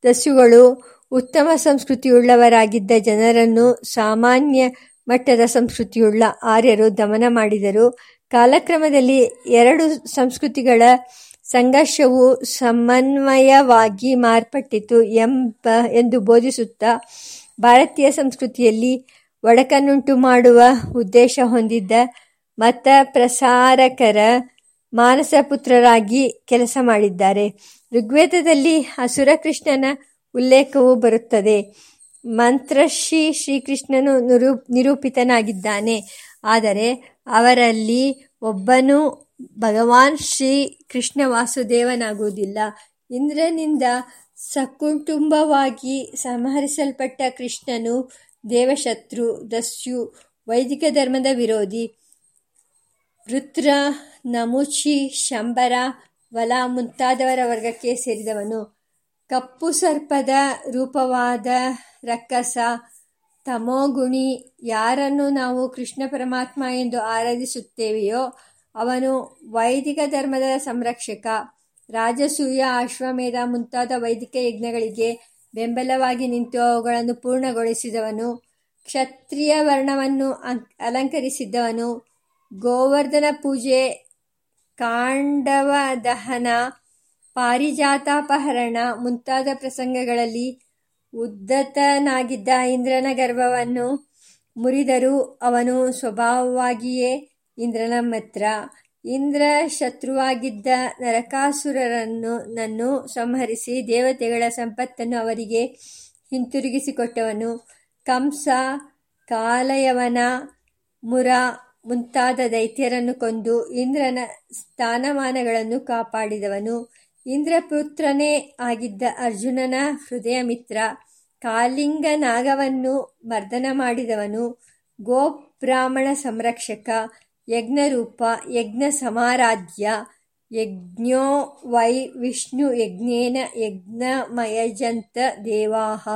ದಸ್ಯುಗಳು ಉತ್ತಮ ಸಂಸ್ಕೃತಿಯುಳ್ಳವರಾಗಿದ್ದ ಜನರನ್ನು ಸಾಮಾನ್ಯ ಮಟ್ಟದ ಸಂಸ್ಕೃತಿಯುಳ್ಳ ಆರ್ಯರು ದಮನ ಮಾಡಿದರು. ಕಾಲಕ್ರಮದಲ್ಲಿ ಎರಡು ಸಂಸ್ಕೃತಿಗಳ ಸಂಘರ್ಷವು ಸಮನ್ವಯವಾಗಿ ಮಾರ್ಪಟ್ಟಿತು ಎಂಬ, ಎಂದು ಬೋಧಿಸುತ್ತಾ ಭಾರತೀಯ ಸಂಸ್ಕೃತಿಯಲ್ಲಿ ಒಡಕನ್ನುಂಟು ಮಾಡುವ ಉದ್ದೇಶ ಹೊಂದಿದ್ದ ಮತ ಪ್ರಸಾರಕರ ಮಾನಸ ಪುತ್ರರಾಗಿ ಕೆಲಸ ಮಾಡಿದ್ದಾರೆ. ಋಗ್ವೇದದಲ್ಲಿ ಅಸುರಕೃಷ್ಣನ ಉಲ್ಲೇಖವು ಬರುತ್ತದೆ. ಮಂತ್ರಶ್ರೀ ಶ್ರೀಕೃಷ್ಣನು ನಿರೂ ನಿರೂಪಿತನಾಗಿದ್ದಾನೆ. ಆದರೆ ಅವರಲ್ಲಿ ಒಬ್ಬನು ಭಗವಾನ್ ಶ್ರೀ ಕೃಷ್ಣ ವಾಸುದೇವನಾಗುವುದಿಲ್ಲ. ಇಂದ್ರನಿಂದ ಸಕುಟುಂಬವಾಗಿ ಸಂಹರಿಸಲ್ಪಟ್ಟ ಕೃಷ್ಣನು ದೇವಶತ್ರು, ದಸ್ಯು, ವೈದಿಕ ಧರ್ಮದ ವಿರೋಧಿ. ವೃತ್ರ, ನಮುಚಿ, ಶಂಬರ, ವಲ ಮುಂತಾದವರ ವರ್ಗಕ್ಕೆ ಸೇರಿದವನು. ಕಪ್ಪು ಸರ್ಪದ ರೂಪವಾದ ರಕ್ಕಸ, ತಮೋಗುಣಿ ಯಾರನ್ನು ನಾವು ಕೃಷ್ಣ ಪರಮಾತ್ಮ ಎಂದು ಆರಾಧಿಸುತ್ತೇವೆಯೋ ಅವನು ವೈದಿಕ ಧರ್ಮದ ಸಂರಕ್ಷಕ. ರಾಜಸೂಯ ಅಶ್ವಮೇಧ ಮುಂತಾದ ವೈದಿಕ ಯಜ್ಞಗಳಿಗೆ ಬೆಂಬಲವಾಗಿ ನಿಂತು ಅವುಗಳನ್ನು ಪೂರ್ಣಗೊಳಿಸಿದವನು. ಕ್ಷತ್ರಿಯ ವರ್ಣವನ್ನು ಅಲಂಕರಿಸಿದ್ದವನು. ಗೋವರ್ಧನ ಪೂಜೆ ಕಾಂಡವ ದಹನ ಪಾರಿಜಾತಾಪಹರಣ ಮುಂತಾದ ಪ್ರಸಂಗಗಳಲ್ಲಿ ಉದ್ದತನಾಗಿದ್ದ ಇಂದ್ರನ ಗರ್ಭವನ್ನು ಮುರಿದರೂ ಅವನು ಸ್ವಭಾವವಾಗಿಯೇ ಇಂದ್ರನ ಮಿತ್ರ. ಇಂದ್ರ ಶತ್ರುವಾಗಿದ್ದ ನರಕಾಸುರರನ್ನು ನನ್ನು ಸಂಹರಿಸಿ ದೇವತೆಗಳ ಸಂಪತ್ತನ್ನು ಅವರಿಗೆ ಹಿಂತಿರುಗಿಸಿಕೊಟ್ಟವನು. ಕಂಸ, ಕಾಲಯವನ, ಮುರ ಮುಂತಾದ ದೈತ್ಯರನ್ನು ಕೊಂದು ಇಂದ್ರನ ಸ್ಥಾನಮಾನಗಳನ್ನು ಕಾಪಾಡಿದವನು. ಇಂದ್ರಪುತ್ರನೇ ಆಗಿದ್ದ ಅರ್ಜುನನ ಹೃದಯ ಮಿತ್ರ ಕಾಲಿಂಗ ನಾಗವನ್ನು ಮರ್ದನ ಮಾಡಿದವನು ಗೋಬ್ರಾಹ್ಮಣ ಸಂರಕ್ಷಕ, ಯಜ್ಞರೂಪ, ಯಜ್ಞ ಸಮಾರಾಧ್ಯ, ಯಜ್ಞೋ ವೈ ವಿಷ್ಣು ಯಜ್ಞೇನ ಯಜ್ಞಮಯಜಂತ ದೇವಾಹ.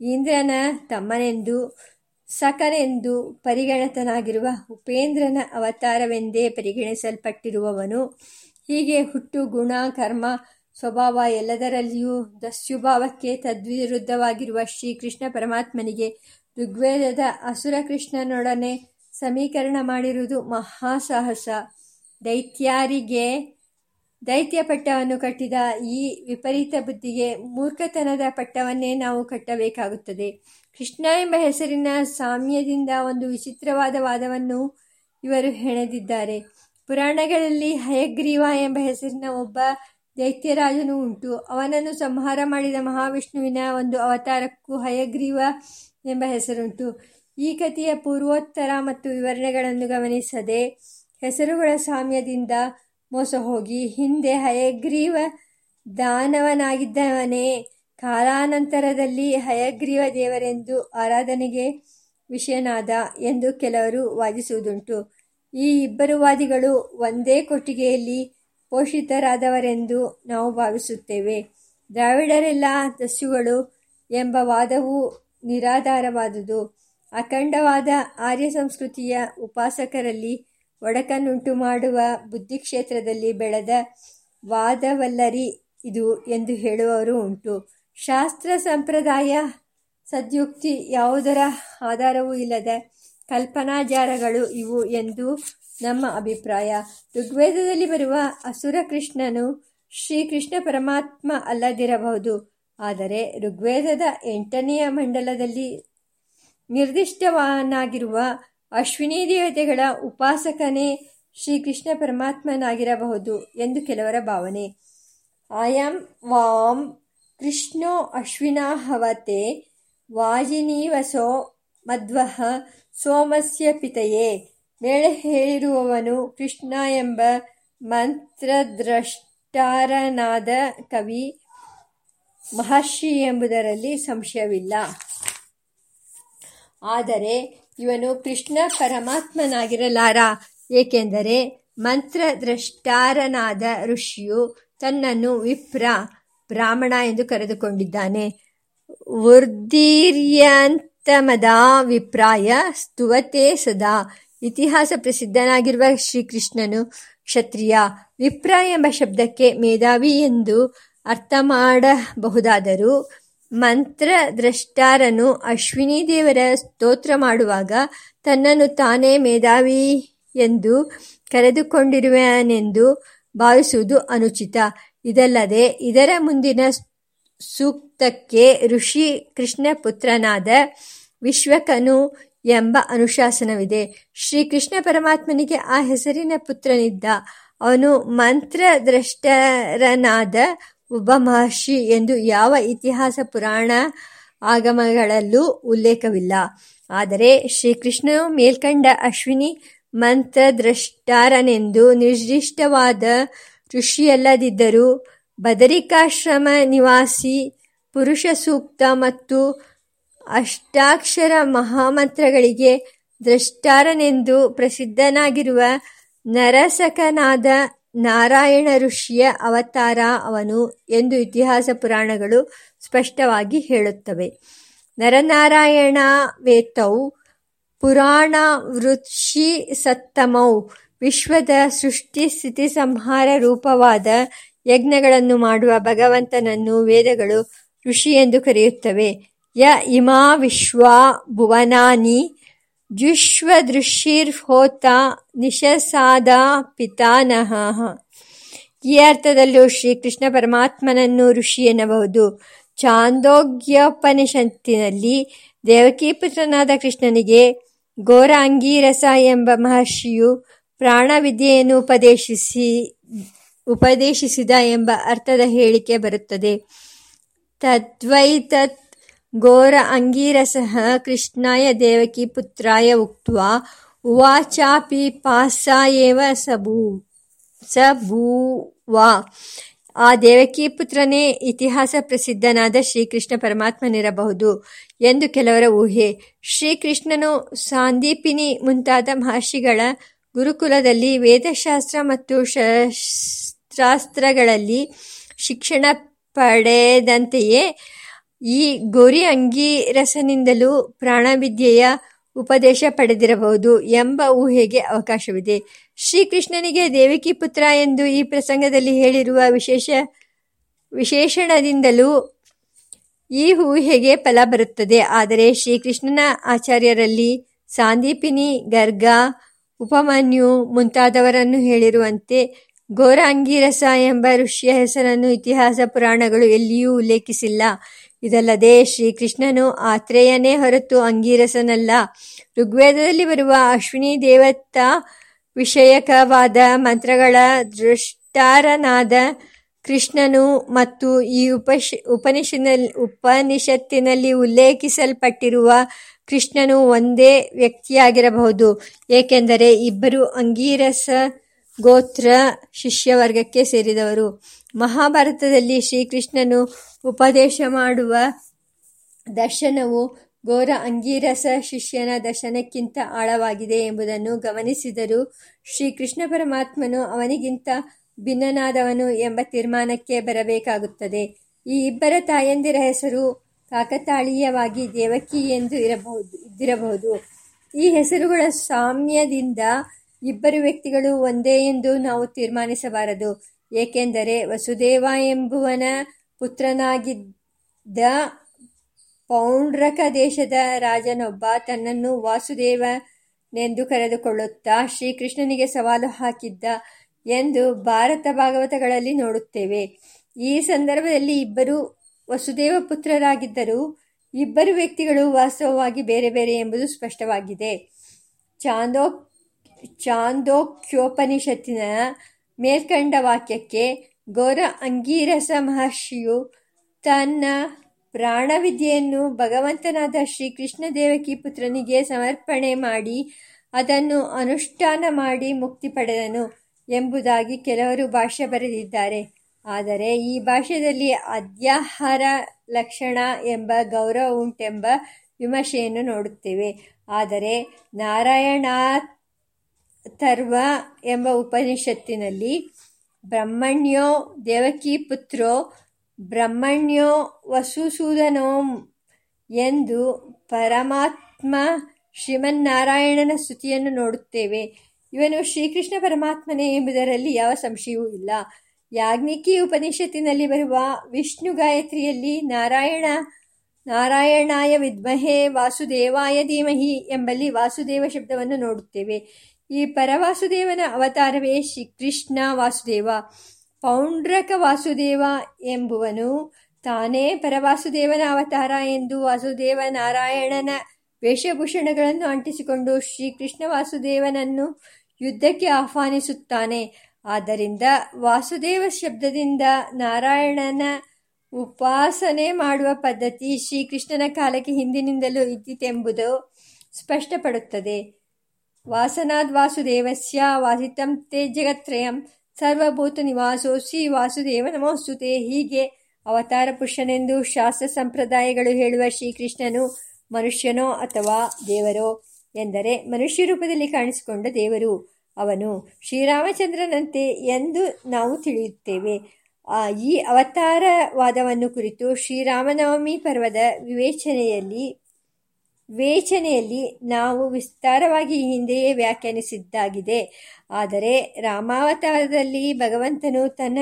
ಇಂದ್ರನ ತಮ್ಮನೆಂದು ಸಕನೆಂದು ಪರಿಗಣಿತನಾಗಿರುವ ಉಪೇಂದ್ರನ ಅವತಾರವೆಂದೇ ಪರಿಗಣಿಸಲ್ಪಟ್ಟಿರುವವನು ಹೀಗೆ ಹುಟ್ಟು, ಗುಣ, ಕರ್ಮ, ಸ್ವಭಾವ ಎಲ್ಲದರಲ್ಲಿಯೂ ದಸ್ಯುಭಾವಕ್ಕೆ ತದ್ವಿರುದ್ಧವಾಗಿರುವ ಶ್ರೀಕೃಷ್ಣ ಪರಮಾತ್ಮನಿಗೆ ಋಗ್ವೇದದ ಅಸುರ ಕೃಷ್ಣನೊಡನೆ ಸಮೀಕರಣ ಮಾಡಿರುವುದು ಮಹಾಸಾಹಸ. ದೈತ್ಯಾರಿಗೆ ದೈತ್ಯ ಪಟ್ಟವನ್ನು ಕಟ್ಟಿದ ಈ ವಿಪರೀತ ಬುದ್ಧಿಗೆ ಮೂರ್ಖತನದ ಪಟ್ಟವನ್ನೇ ನಾವು ಕಟ್ಟಬೇಕಾಗುತ್ತದೆ. ಕೃಷ್ಣ ಎಂಬ ಹೆಸರಿನ ಸಾಮ್ಯದಿಂದ ಒಂದು ವಿಚಿತ್ರವಾದ ವಾದವನ್ನು ಇವರು ಹೆಣೆದಿದ್ದಾರೆ. ಪುರಾಣಗಳಲ್ಲಿ ಹಯಗ್ರೀವ ಎಂಬ ಹೆಸರಿನ ಒಬ್ಬ ದೈತ್ಯರಾಜನು ಉಂಟು. ಅವನನ್ನು ಸಂಹಾರ ಮಾಡಿದ ಮಹಾವಿಷ್ಣುವಿನ ಒಂದು ಅವತಾರಕ್ಕೂ ಹಯಗ್ರೀವ ಎಂಬ ಹೆಸರುಂಟು. ಈ ಕಥೆಯ ಪೂರ್ವೋತ್ತರ ಮತ್ತು ವಿವರಣೆಗಳನ್ನು ಗಮನಿಸದೆ ಹೆಸರುಗಳ ಸಾಮ್ಯದಿಂದ ಮೋಸ ಹೋಗಿ ಹಿಂದೆ ಹಯಗ್ರೀವ ದಾನವನಾಗಿದ್ದವನೇ, ಕಾಲಾನಂತರದಲ್ಲಿ ಹಯಗ್ರೀವ ದೇವರೆಂದು ಆರಾಧನೆಗೆ ವಿಷಯನಾದ ಎಂದು ಕೆಲವರು ವಾದಿಸುವುದುಂಟು. ಈ ಇಬ್ಬರು ವಾದಿಗಳು ಒಂದೇ ಕೊಟ್ಟಿಗೆಯಲ್ಲಿ ಪೋಷಿತರಾದವರೆಂದು ನಾವು ಭಾವಿಸುತ್ತೇವೆ. ದ್ರಾವಿಡರೆಲ್ಲ ದಸ್ಯುಗಳು ಎಂಬ ವಾದವು ನಿರಾಧಾರವಾದುದು. ಅಖಂಡವಾದ ಆರ್ಯ ಸಂಸ್ಕೃತಿಯ ಉಪಾಸಕರಲ್ಲಿ ಒಡಕನ್ನುಂಟು ಮಾಡುವ ಬುದ್ಧಿಕ್ಷೇತ್ರದಲ್ಲಿ ಬೆಳೆದ ವಾದವಲ್ಲರಿ ಇದು ಎಂದು ಹೇಳುವವರು ಉಂಟು. ಶಾಸ್ತ್ರ ಸಂಪ್ರದಾಯ ಸದ್ಯುಕ್ತಿ ಯಾವುದರ ಆಧಾರವೂ ಇಲ್ಲದ ಕಲ್ಪನಾಜಾರಗಳು ಇವು ಎಂದು ನಮ್ಮ ಅಭಿಪ್ರಾಯ. ಋಗ್ವೇದದಲ್ಲಿ ಬರುವ ಅಸುರ ಕೃಷ್ಣನು ಶ್ರೀಕೃಷ್ಣ ಪರಮಾತ್ಮ ಅಲ್ಲದಿರಬಹುದು. ಆದರೆ ಋಗ್ವೇದದ ಎಂಟನೆಯ ಮಂಡಲದಲ್ಲಿ ನಿರ್ದಿಷ್ಟವನಾಗಿರುವ ಅಶ್ವಿನಿ ದೇವತೆಗಳ ಉಪಾಸಕನೇ ಶ್ರೀಕೃಷ್ಣ ಪರಮಾತ್ಮನಾಗಿರಬಹುದು ಎಂದು ಕೆಲವರ ಭಾವನೆ. ಆಯಂ ವಾಂ ಕೃಷ್ಣೋ ಅಶ್ವಿನಾ ಹವತೆ, ವಾಜಿನೀವಸೋ ಮಧ್ವಃ ಸೋಮಸ್ಯ ಪಿತಯೇ ಮೇಲೆ ಹೇಳಿರುವವನು ಕೃಷ್ಣ ಎಂಬ ಮಂತ್ರದ್ರಷ್ಟಾರನಾದ ಕವಿ, ಮಹರ್ಷಿ ಎಂಬುದರಲ್ಲಿ ಸಂಶಯವಿಲ್ಲ. ಆದರೆ ಇವನು ಕೃಷ್ಣ ಪರಮಾತ್ಮನಾಗಿರಲಾರ, ಏಕೆಂದರೆ ಮಂತ್ರದ್ರಷ್ಟಾರನಾದ ಋಷಿಯು ತನ್ನನ್ನು ವಿಪ್ರ, ಬ್ರಾಹ್ಮಣ ಎಂದು ಕರೆದುಕೊಂಡಿದ್ದಾನೆ. ಉರ್ದೀರ್ಯಂತಮದ ವಿಪ್ರಾಯ ಸ್ತುವತೆ ಸದಾ. ಇತಿಹಾಸ ಪ್ರಸಿದ್ಧನಾಗಿರುವ ಶ್ರೀಕೃಷ್ಣನು ಕ್ಷತ್ರಿಯ ವಿಪ್ರ ಎಂಬ ಶಬ್ದಕ್ಕೆ ಮೇಧಾವಿ ಎಂದು ಅರ್ಥ ಮಾಡಬಹುದಾದರೂ ಮಂತ್ರದ್ರಷ್ಟಾರನು ಅಶ್ವಿನಿ ದೇವರ ಸ್ತೋತ್ರ ಮಾಡುವಾಗ ತನ್ನನ್ನು ತಾನೇ ಮೇಧಾವಿ ಎಂದು ಕರೆದುಕೊಂಡಿರುವನೆಂದು ಭಾವಿಸುವುದು ಅನುಚಿತ. ಇದಲ್ಲದೆ ಇದರ ಮುಂದಿನ ಸೂಕ್ತಕ್ಕೆ ಋಷಿ ಕೃಷ್ಣಪುತ್ರನಾದ ವಿಶ್ವಕನು ಎಂಬ ಅನುಶಾಸನವಿದೆ. ಶ್ರೀಕೃಷ್ಣ ಪರಮಾತ್ಮನಿಗೆ ಆ ಹೆಸರಿನ ಪುತ್ರನಿದ್ದ ಅವನು ಮಂತ್ರದ್ರಷ್ಟರನಾದ ಒಬ್ಬ ಮಹರ್ಷಿ ಎಂದು ಯಾವ ಇತಿಹಾಸ ಪುರಾಣ ಆಗಮಗಳಲ್ಲೂ ಉಲ್ಲೇಖವಿಲ್ಲ. ಆದರೆ ಶ್ರೀಕೃಷ್ಣನು ಮೇಲ್ಕಂಡ ಅಶ್ವಿನಿ ಮಂತ್ರದ್ರಷ್ಟಾರನೆಂದು ನಿರ್ದಿಷ್ಟವಾದ ಋಷಿಯಲ್ಲದಿದ್ದರೂ ಬದರಿಕಾಶ್ರಮ ನಿವಾಸಿ, ಪುರುಷ ಸೂಕ್ತ ಮತ್ತು ಅಷ್ಟಾಕ್ಷರ ಮಹಾಮಂತ್ರಗಳಿಗೆ ದ್ರಷ್ಟಾರನೆಂದು ಪ್ರಸಿದ್ಧನಾಗಿರುವ ನರಸಕನಾದ ನಾರಾಯಣ ಋಷಿಯ ಅವತಾರ ಅವನು ಎಂದು ಇತಿಹಾಸ ಪುರಾಣಗಳು ಸ್ಪಷ್ಟವಾಗಿ ಹೇಳುತ್ತವೆ. ನರನಾರಾಯಣ ವೇತೌ ಪುರಾಣವೃಷಿ ಸತ್ತಮೌ, ವಿಶ್ವದ ಸೃಷ್ಟಿ ಸ್ಥಿತಿ ಸಂಹಾರ ರೂಪವಾದ ಯಜ್ಞಗಳನ್ನು ಮಾಡುವ ಭಗವಂತನನ್ನು ವೇದಗಳು ಋಷಿ ಎಂದು ಕರೆಯುತ್ತವೆ. ಯ ಇಮಾ ವಿಶ್ವ ಭುವನಾನಿ ಜುಷ್ವದೃಶಿರ್ಹೋತ ನಿಶಸಾದ ಪಿತಾನಹ. ಈ ಅರ್ಥದಲ್ಲೂ ಶ್ರೀಕೃಷ್ಣ ಪರಮಾತ್ಮನನ್ನು ಋಷಿ ಎನ್ನಬಹುದು. ಚಾಂದೋಗ್ಯೋಪನಿಷತ್ತಿನಲ್ಲಿ ದೇವಕೀಪುತ್ರನಾದ ಕೃಷ್ಣನಿಗೆ ಗೋರಾಂಗೀರಸ ಎಂಬ ಮಹರ್ಷಿಯು ಪ್ರಾಣವಿದ್ಯೆಯನ್ನು ಉಪದೇಶಿಸಿ ಉಪದೇಶಿಸಿದ ಎಂಬ ಅರ್ಥದ ಹೇಳಿಕೆ ಬರುತ್ತದೆ. ತದ್ವೈತತ್ ಘೋರ ಅಂಗೀರಸಃ ಕೃಷ್ಣಾಯ ದೇವಕಿ ಪುತ್ರಾಯ ಉಕ್ತ್ವಾ ಉವಾಚಾಪಿ ಪಾಸ ಸಬೂ ಸಭೂ ಆ ದೇವಕಿ ಪುತ್ರನೇ ಇತಿಹಾಸ ಪ್ರಸಿದ್ಧನಾದ ಶ್ರೀಕೃಷ್ಣ ಪರಮಾತ್ಮನಿರಬಹುದು ಎಂದು ಕೆಲವರ ಊಹೆ. ಶ್ರೀಕೃಷ್ಣನು ಸಾಂದೀಪಿನಿ ಮುಂತಾದ ಮಹರ್ಷಿಗಳ ಗುರುಕುಲದಲ್ಲಿ ವೇದಶಾಸ್ತ್ರ ಮತ್ತು ಶಸ್ತ್ರಾಸ್ತ್ರಗಳಲ್ಲಿ ಶಿಕ್ಷಣ ಪಡೆದಂತೆಯೇ ಈ ಗೋರಿ ಅಂಗೀರಸನಿಂದಲೂ ಪ್ರಾಣವಿದ್ಯೆಯ ಉಪದೇಶ ಪಡೆದಿರಬಹುದು ಎಂಬ ಊಹೆಗೆ ಅವಕಾಶವಿದೆ. ಶ್ರೀಕೃಷ್ಣನಿಗೆ ದೇವಿಕಿ ಪುತ್ರ ಎಂದು ಈ ಪ್ರಸಂಗದಲ್ಲಿ ಹೇಳಿರುವ ವಿಶೇಷ, ವಿಶೇಷಣದಿಂದಲೂ ಈ ಊಹೆಗೆ ಫಲ ಬರುತ್ತದೆ. ಆದರೆ ಶ್ರೀಕೃಷ್ಣನ ಆಚಾರ್ಯರಲ್ಲಿ ಸಾಂದೀಪಿನಿ, ಗರ್ಗ, ಉಪಮನ್ಯು ಮುಂತಾದವರನ್ನು ಹೇಳಿರುವಂತೆ ಘೋರ ಅಂಗೀರಸ ಎಂಬ ಋಷಿಯ ಹೆಸರನ್ನು ಇತಿಹಾಸ ಪುರಾಣಗಳು ಎಲ್ಲಿಯೂ ಉಲ್ಲೇಖಿಸಿಲ್ಲ. ಇದಲ್ಲದೆ ಶ್ರೀಕೃಷ್ಣನು ಆತ್ರೇಯನೇ ಹೊರತು ಅಂಗೀರಸನಲ್ಲ. ಋಗ್ವೇದದಲ್ಲಿ ಬರುವ ಅಶ್ವಿನಿ ದೇವತಾ ವಿಷಯಕವಾದ ಮಂತ್ರಗಳ ದೃಷ್ಟಾರನಾದ ಕೃಷ್ಣನು ಮತ್ತು ಈ ಉಪಶ್ ಉಪನಿಷನಲ್ಲಿ ಉಪನಿಷತ್ತಿನಲ್ಲಿ ಉಲ್ಲೇಖಿಸಲ್ಪಟ್ಟಿರುವ ಕೃಷ್ಣನು ಒಂದೇ ವ್ಯಕ್ತಿಯಾಗಿರಬಹುದು. ಏಕೆಂದರೆ ಇಬ್ಬರು ಅಂಗೀರಸ ಗೋತ್ರ ಶಿಷ್ಯವರ್ಗಕ್ಕೆ ಸೇರಿದವರು. ಮಹಾಭಾರತದಲ್ಲಿ ಶ್ರೀಕೃಷ್ಣನು ಉಪದೇಶ ಮಾಡುವ ದರ್ಶನವು ಘೋರ ಅಂಗೀರಸ ಶಿಷ್ಯನ ದರ್ಶನಕ್ಕಿಂತ ಆಳವಾಗಿದೆ ಎಂಬುದನ್ನು ಗಮನಿಸಿದರು ಶ್ರೀಕೃಷ್ಣ ಪರಮಾತ್ಮನು ಅವನಿಗಿಂತ ಭಿನ್ನನಾದವನು ಎಂಬ ತೀರ್ಮಾನಕ್ಕೆ ಬರಬೇಕಾಗುತ್ತದೆ. ಈ ಇಬ್ಬರ ತಾಯಂದಿರ ಹೆಸರು ಕಾಕತಾಳೀಯವಾಗಿ ದೇವಕಿ ಎಂದು ಇರಬಹುದು, ಇದ್ದಿರಬಹುದು. ಈ ಹೆಸರುಗಳ ಸಾಮ್ಯದಿಂದ ಇಬ್ಬರು ವ್ಯಕ್ತಿಗಳು ಒಂದೇ ಎಂದು ನಾವು ತೀರ್ಮಾನಿಸಬಾರದು. ಏಕೆಂದರೆ ವಸುದೇವ ಎಂಬುವನ ಪುತ್ರನಾಗಿದ್ದ ಪೌಂಡ್ರಕ ದೇಶದ ರಾಜನೊಬ್ಬ ತನ್ನನ್ನು ವಾಸುದೇವನೆಂದು ಕರೆದುಕೊಳ್ಳುತ್ತಾ ಶ್ರೀಕೃಷ್ಣನಿಗೆ ಸವಾಲು ಹಾಕಿದ್ದ ಎಂದು ಭಾರತ ಭಾಗವತಗಳಲ್ಲಿ ನೋಡುತ್ತೇವೆ. ಈ ಸಂದರ್ಭದಲ್ಲಿ ಇಬ್ಬರು ವಸುದೇವ ಪುತ್ರರಾಗಿದ್ದರೂ ಇಬ್ಬರು ವ್ಯಕ್ತಿಗಳು ವಾಸ್ತವವಾಗಿ ಬೇರೆ ಬೇರೆ ಎಂಬುದು ಸ್ಪಷ್ಟವಾಗಿದೆ. ಚಾಂದೋ ಚಾಂದೋಕ್ಯೋಪನಿಷತ್ತಿನ ಮೇಲ್ಕಂಡ ವಾಕ್ಯಕ್ಕೆ ಘೋರ ಅಂಗೀರಸ ಮಹರ್ಷಿಯು ತನ್ನ ಪ್ರಾಣವಿದ್ಯೆಯನ್ನು ಭಗವಂತನಾದ ಶ್ರೀಕೃಷ್ಣ ದೇವಕಿ ಪುತ್ರನಿಗೆ ಸಮರ್ಪಣೆ ಮಾಡಿ ಅದನ್ನು ಅನುಷ್ಠಾನ ಮಾಡಿ ಮುಕ್ತಿ ಪಡೆದನು ಎಂಬುದಾಗಿ ಕೆಲವರು ಭಾಷ್ಯ ಬರೆದಿದ್ದಾರೆ. ಆದರೆ ಈ ಭಾಷೆಯಲ್ಲಿ ಅದ್ಯಾಹಾರ ಲಕ್ಷಣ ಎಂಬ ಗೌರವ ಉಂಟೆಂಬ ವಿಮರ್ಶೆಯನ್ನು ನೋಡುತ್ತೇವೆ. ಆದರೆ ನಾರಾಯಣಾಥರ್ವ ಎಂಬ ಉಪನಿಷತ್ತಿನಲ್ಲಿ ಬ್ರಹ್ಮಣ್ಯೋ ದೇವಕಿ ಪುತ್ರೋ ಬ್ರಹ್ಮಣ್ಯೋ ವಸುಸೂದನೋಂ ಎಂದು ಪರಮಾತ್ಮ ಶ್ರೀಮನ್ನಾರಾಯಣನ ಸ್ತುತಿಯನ್ನು ನೋಡುತ್ತೇವೆ. ಇವನು ಶ್ರೀಕೃಷ್ಣ ಪರಮಾತ್ಮನೇ ಎಂಬುದರಲ್ಲಿ ಯಾವ ಸಂಶಯವೂ ಇಲ್ಲ. ಯಾಜ್ಞಿಕಿ ಉಪನಿಷತ್ತಿನಲ್ಲಿ ಬರುವ ವಿಷ್ಣು ಗಾಯತ್ರಿಯಲ್ಲಿ ನಾರಾಯಣ, ನಾರಾಯಣಾಯ ವಿದ್ಮಹೇ ವಾಸುದೇವಾಯ ಧೀಮಹಿ ಎಂಬಲ್ಲಿ ವಾಸುದೇವ ಶಬ್ದವನ್ನು ನೋಡುತ್ತೇವೆ. ಈ ಪರವಾಸುದೇವನ ಅವತಾರವೇ ಶ್ರೀಕೃಷ್ಣ ವಾಸುದೇವ. ಪೌಂಡ್ರಕ ವಾಸುದೇವ ಎಂಬುವನು ತಾನೇ ಪರವಾಸುದೇವನ ಅವತಾರ ಎಂದು ವಾಸುದೇವ ನಾರಾಯಣನ ವೇಷಭೂಷಣಗಳನ್ನು ಅಂಟಿಸಿಕೊಂಡು ಶ್ರೀಕೃಷ್ಣ ವಾಸುದೇವನನ್ನು ಯುದ್ಧಕ್ಕೆ ಆಹ್ವಾನಿಸುತ್ತಾನೆ. ಆದ್ದರಿಂದ ವಾಸುದೇವ ಶಬ್ದದಿಂದ ನಾರಾಯಣನ ಉಪಾಸನೆ ಮಾಡುವ ಪದ್ಧತಿ ಶ್ರೀಕೃಷ್ಣನ ಕಾಲಕ್ಕೆ ಹಿಂದಿನಿಂದಲೂ ಇದ್ದಿತೆಂಬುದು ಸ್ಪಷ್ಟಪಡುತ್ತದೆ. ವಾಸನಾದ್ ವಾಸುದೇವಸ್ಯ ವಾಸಿತಂ ತೇ ಜಗತ್ರಯಂ ಸರ್ವಭೂತ ನಿವಾಸೋಸಿ ವಾಸುದೇವ ನಮೋಸ್ತುತೆ. ಹೀಗೆ ಅವತಾರ ಪುರುಷನೆಂದು ಶಾಸ್ತ್ರ ಸಂಪ್ರದಾಯಗಳು ಹೇಳುವ ಶ್ರೀಕೃಷ್ಣನು ಮನುಷ್ಯನೋ ಅಥವಾ ದೇವರೋ ಎಂದರೆ ಮನುಷ್ಯ ರೂಪದಲ್ಲಿ ಕಾಣಿಸಿಕೊಂಡ ದೇವರು. ಅವನು ಶ್ರೀರಾಮಚಂದ್ರನಂತೆ ಎಂದು ನಾವು ತಿಳಿಯುತ್ತೇವೆ. ಈ ಅವತಾರವಾದವನ್ನು ಕುರಿತು ಶ್ರೀರಾಮನವಮಿ ಪರ್ವದ ವಿವೇಚನೆಯಲ್ಲಿ ವಿವೇಚನೆಯಲ್ಲಿ ನಾವು ವಿಸ್ತಾರವಾಗಿ ಹಿಂದೆಯೇ ವ್ಯಾಖ್ಯಾನಿಸಿದ್ದಾಗಿದೆ. ಆದರೆ ರಾಮಾವತಾರದಲ್ಲಿ ಭಗವಂತನು ತನ್ನ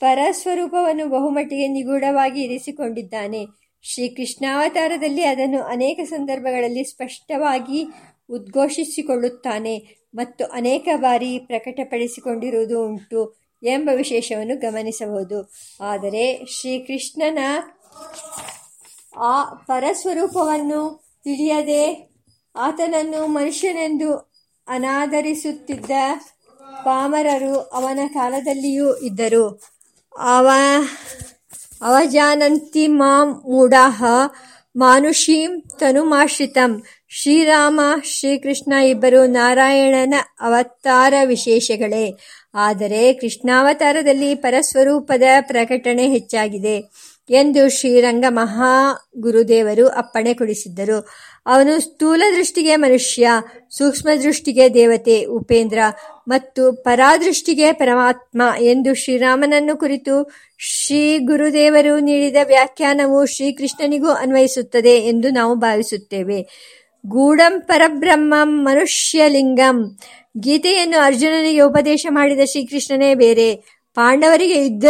ಪರಸ್ವರೂಪವನ್ನು ಬಹುಮಟ್ಟಿಗೆ ನಿಗೂಢವಾಗಿ ಇರಿಸಿಕೊಂಡಿದ್ದಾನೆ. ಶ್ರೀಕೃಷ್ಣಾವತಾರದಲ್ಲಿ ಅದನ್ನು ಅನೇಕ ಸಂದರ್ಭಗಳಲ್ಲಿ ಸ್ಪಷ್ಟವಾಗಿ ಉದ್ಘೋಷಿಸಿಕೊಳ್ಳುತ್ತಾನೆ ಮತ್ತು ಅನೇಕ ಬಾರಿ ಪ್ರಕಟಪಡಿಸಿಕೊಂಡಿರುವುದು ಉಂಟು ಎಂಬ ವಿಶೇಷವನ್ನು ಗಮನಿಸಬಹುದು. ಆದರೆ ಶ್ರೀಕೃಷ್ಣನ ಆ ಪರಸ್ವರೂಪವನ್ನು ತಿಳಿಯದೆ ಆತನನ್ನು ಮನುಷ್ಯನೆಂದು ಅನಾದರಿಸುತ್ತಿದ್ದ ಪಾಮರರು ಅವನ ಕಾಲದಲ್ಲಿಯೂ ಇದ್ದರು. ಅವ, ಅವಜಾನಂತಿ ಮಾಂ ಮೂಢಾಹ ಮಾನುಷೀಂ ತನುಮಾಶ್ರಿತಂ. ಶ್ರೀರಾಮ, ಶ್ರೀಕೃಷ್ಣ ಇಬ್ಬರು ನಾರಾಯಣನ ಅವತಾರ ವಿಶೇಷಗಳೇ. ಆದರೆ ಕೃಷ್ಣಾವತಾರದಲ್ಲಿ ಪರಸ್ವರೂಪದ ಪ್ರಕಟಣೆ ಹೆಚ್ಚಾಗಿದೆ. ಎಂದು ಶ್ರೀರಂಗ ಮಹಾಗುರುದೇವರು ಅಪ್ಪಣೆ ಕೊಡಿಸಿದ್ದರು. ಅವನು ಸ್ಥೂಲ ದೃಷ್ಟಿಗೆ ಮನುಷ್ಯ, ಸೂಕ್ಷ್ಮ ದೃಷ್ಟಿಗೆ ದೇವತೆ, ಉಪೇಂದ್ರ ಮತ್ತು ಪರಾದೃಷ್ಟಿಗೆ ಪರಮಾತ್ಮ ಎಂದು ಶ್ರೀರಾಮನನ್ನು ಕುರಿತು ಶ್ರೀ ಗುರುದೇವರು ನೀಡಿದ ವ್ಯಾಖ್ಯಾನವು ಶ್ರೀಕೃಷ್ಣನಿಗೂ ಅನ್ವಯಿಸುತ್ತದೆ ಎಂದು ನಾವು ಭಾವಿಸುತ್ತೇವೆ. ಗೂಢಂ ಪರಬ್ರಹ್ಮಂ ಮನುಷ್ಯಲಿಂಗಂ. ಗೀತೆಯನ್ನು ಅರ್ಜುನನಿಗೆ ಉಪದೇಶ ಮಾಡಿದ ಶ್ರೀಕೃಷ್ಣನೇ ಬೇರೆ. ಪಾಂಡವರಿಗೆ ಯುದ್ಧ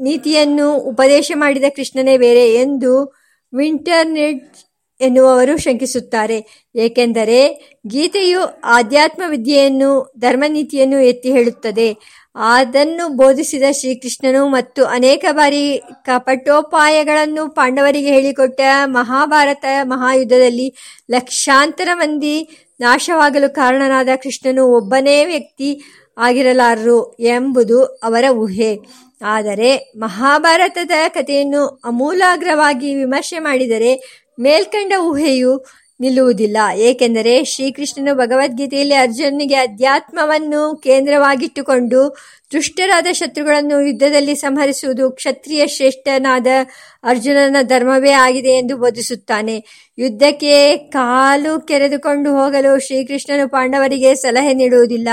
ನೀತಿಯನ್ನು ಉಪದೇಶ ಮಾಡಿದ ಕೃಷ್ಣನೇ ಬೇರೆ ಎಂದು ವಿಂಟರ್ನೆಟ್ ಎನ್ನುವವರು ಶಂಕಿಸುತ್ತಾರೆ. ಏಕೆಂದರೆ ಗೀತೆಯು ಆಧ್ಯಾತ್ಮ ವಿದ್ಯೆಯನ್ನು ಧರ್ಮನೀತಿಯನ್ನು ಎತ್ತಿ ಹೇಳುತ್ತದೆ. ಅದನ್ನು ಬೋಧಿಸಿದ ಶ್ರೀಕೃಷ್ಣನು ಮತ್ತು ಅನೇಕ ಬಾರಿ ಕಪಟೋಪಾಯಗಳನ್ನು ಪಾಂಡವರಿಗೆ ಹೇಳಿಕೊಟ್ಟ ಮಹಾಭಾರತ ಮಹಾಯುದ್ಧದಲ್ಲಿ ಲಕ್ಷಾಂತರ ಮಂದಿ ನಾಶವಾಗಲು ಕಾರಣನಾದ ಕೃಷ್ಣನು ಒಬ್ಬನೇ ವ್ಯಕ್ತಿ ಆಗಿರಲಾರರು ಎಂಬುದು ಅವರ ಊಹೆ. ಆದರೆ ಮಹಾಭಾರತದ ಕಥೆಯನ್ನು ಅಮೂಲಾಗ್ರವಾಗಿ ವಿಮರ್ಶೆ ಮಾಡಿದರೆ ಮೇಲ್ಕಂಡ ಊಹೆಯು ನಿಲ್ಲುವುದಿಲ್ಲ. ಏಕೆಂದರೆ ಶ್ರೀಕೃಷ್ಣನು ಭಗವದ್ಗೀತೆಯಲ್ಲಿ ಅರ್ಜುನನಿಗೆ ಅಧ್ಯಾತ್ಮವನ್ನು ಕೇಂದ್ರವಾಗಿಟ್ಟುಕೊಂಡು ದುಷ್ಟರಾದ ಶತ್ರುಗಳನ್ನು ಯುದ್ಧದಲ್ಲಿ ಸಂಹರಿಸುವುದು ಕ್ಷತ್ರಿಯ ಶ್ರೇಷ್ಠನಾದ ಅರ್ಜುನನ ಧರ್ಮವೇ ಆಗಿದೆ ಎಂದು ಬೋಧಿಸುತ್ತಾನೆ. ಯುದ್ಧಕ್ಕೆ ಕಾಲು ಕೆರೆದುಕೊಂಡು ಹೋಗಲು ಶ್ರೀಕೃಷ್ಣನು ಪಾಂಡವರಿಗೆ ಸಲಹೆ ನೀಡುವುದಿಲ್ಲ.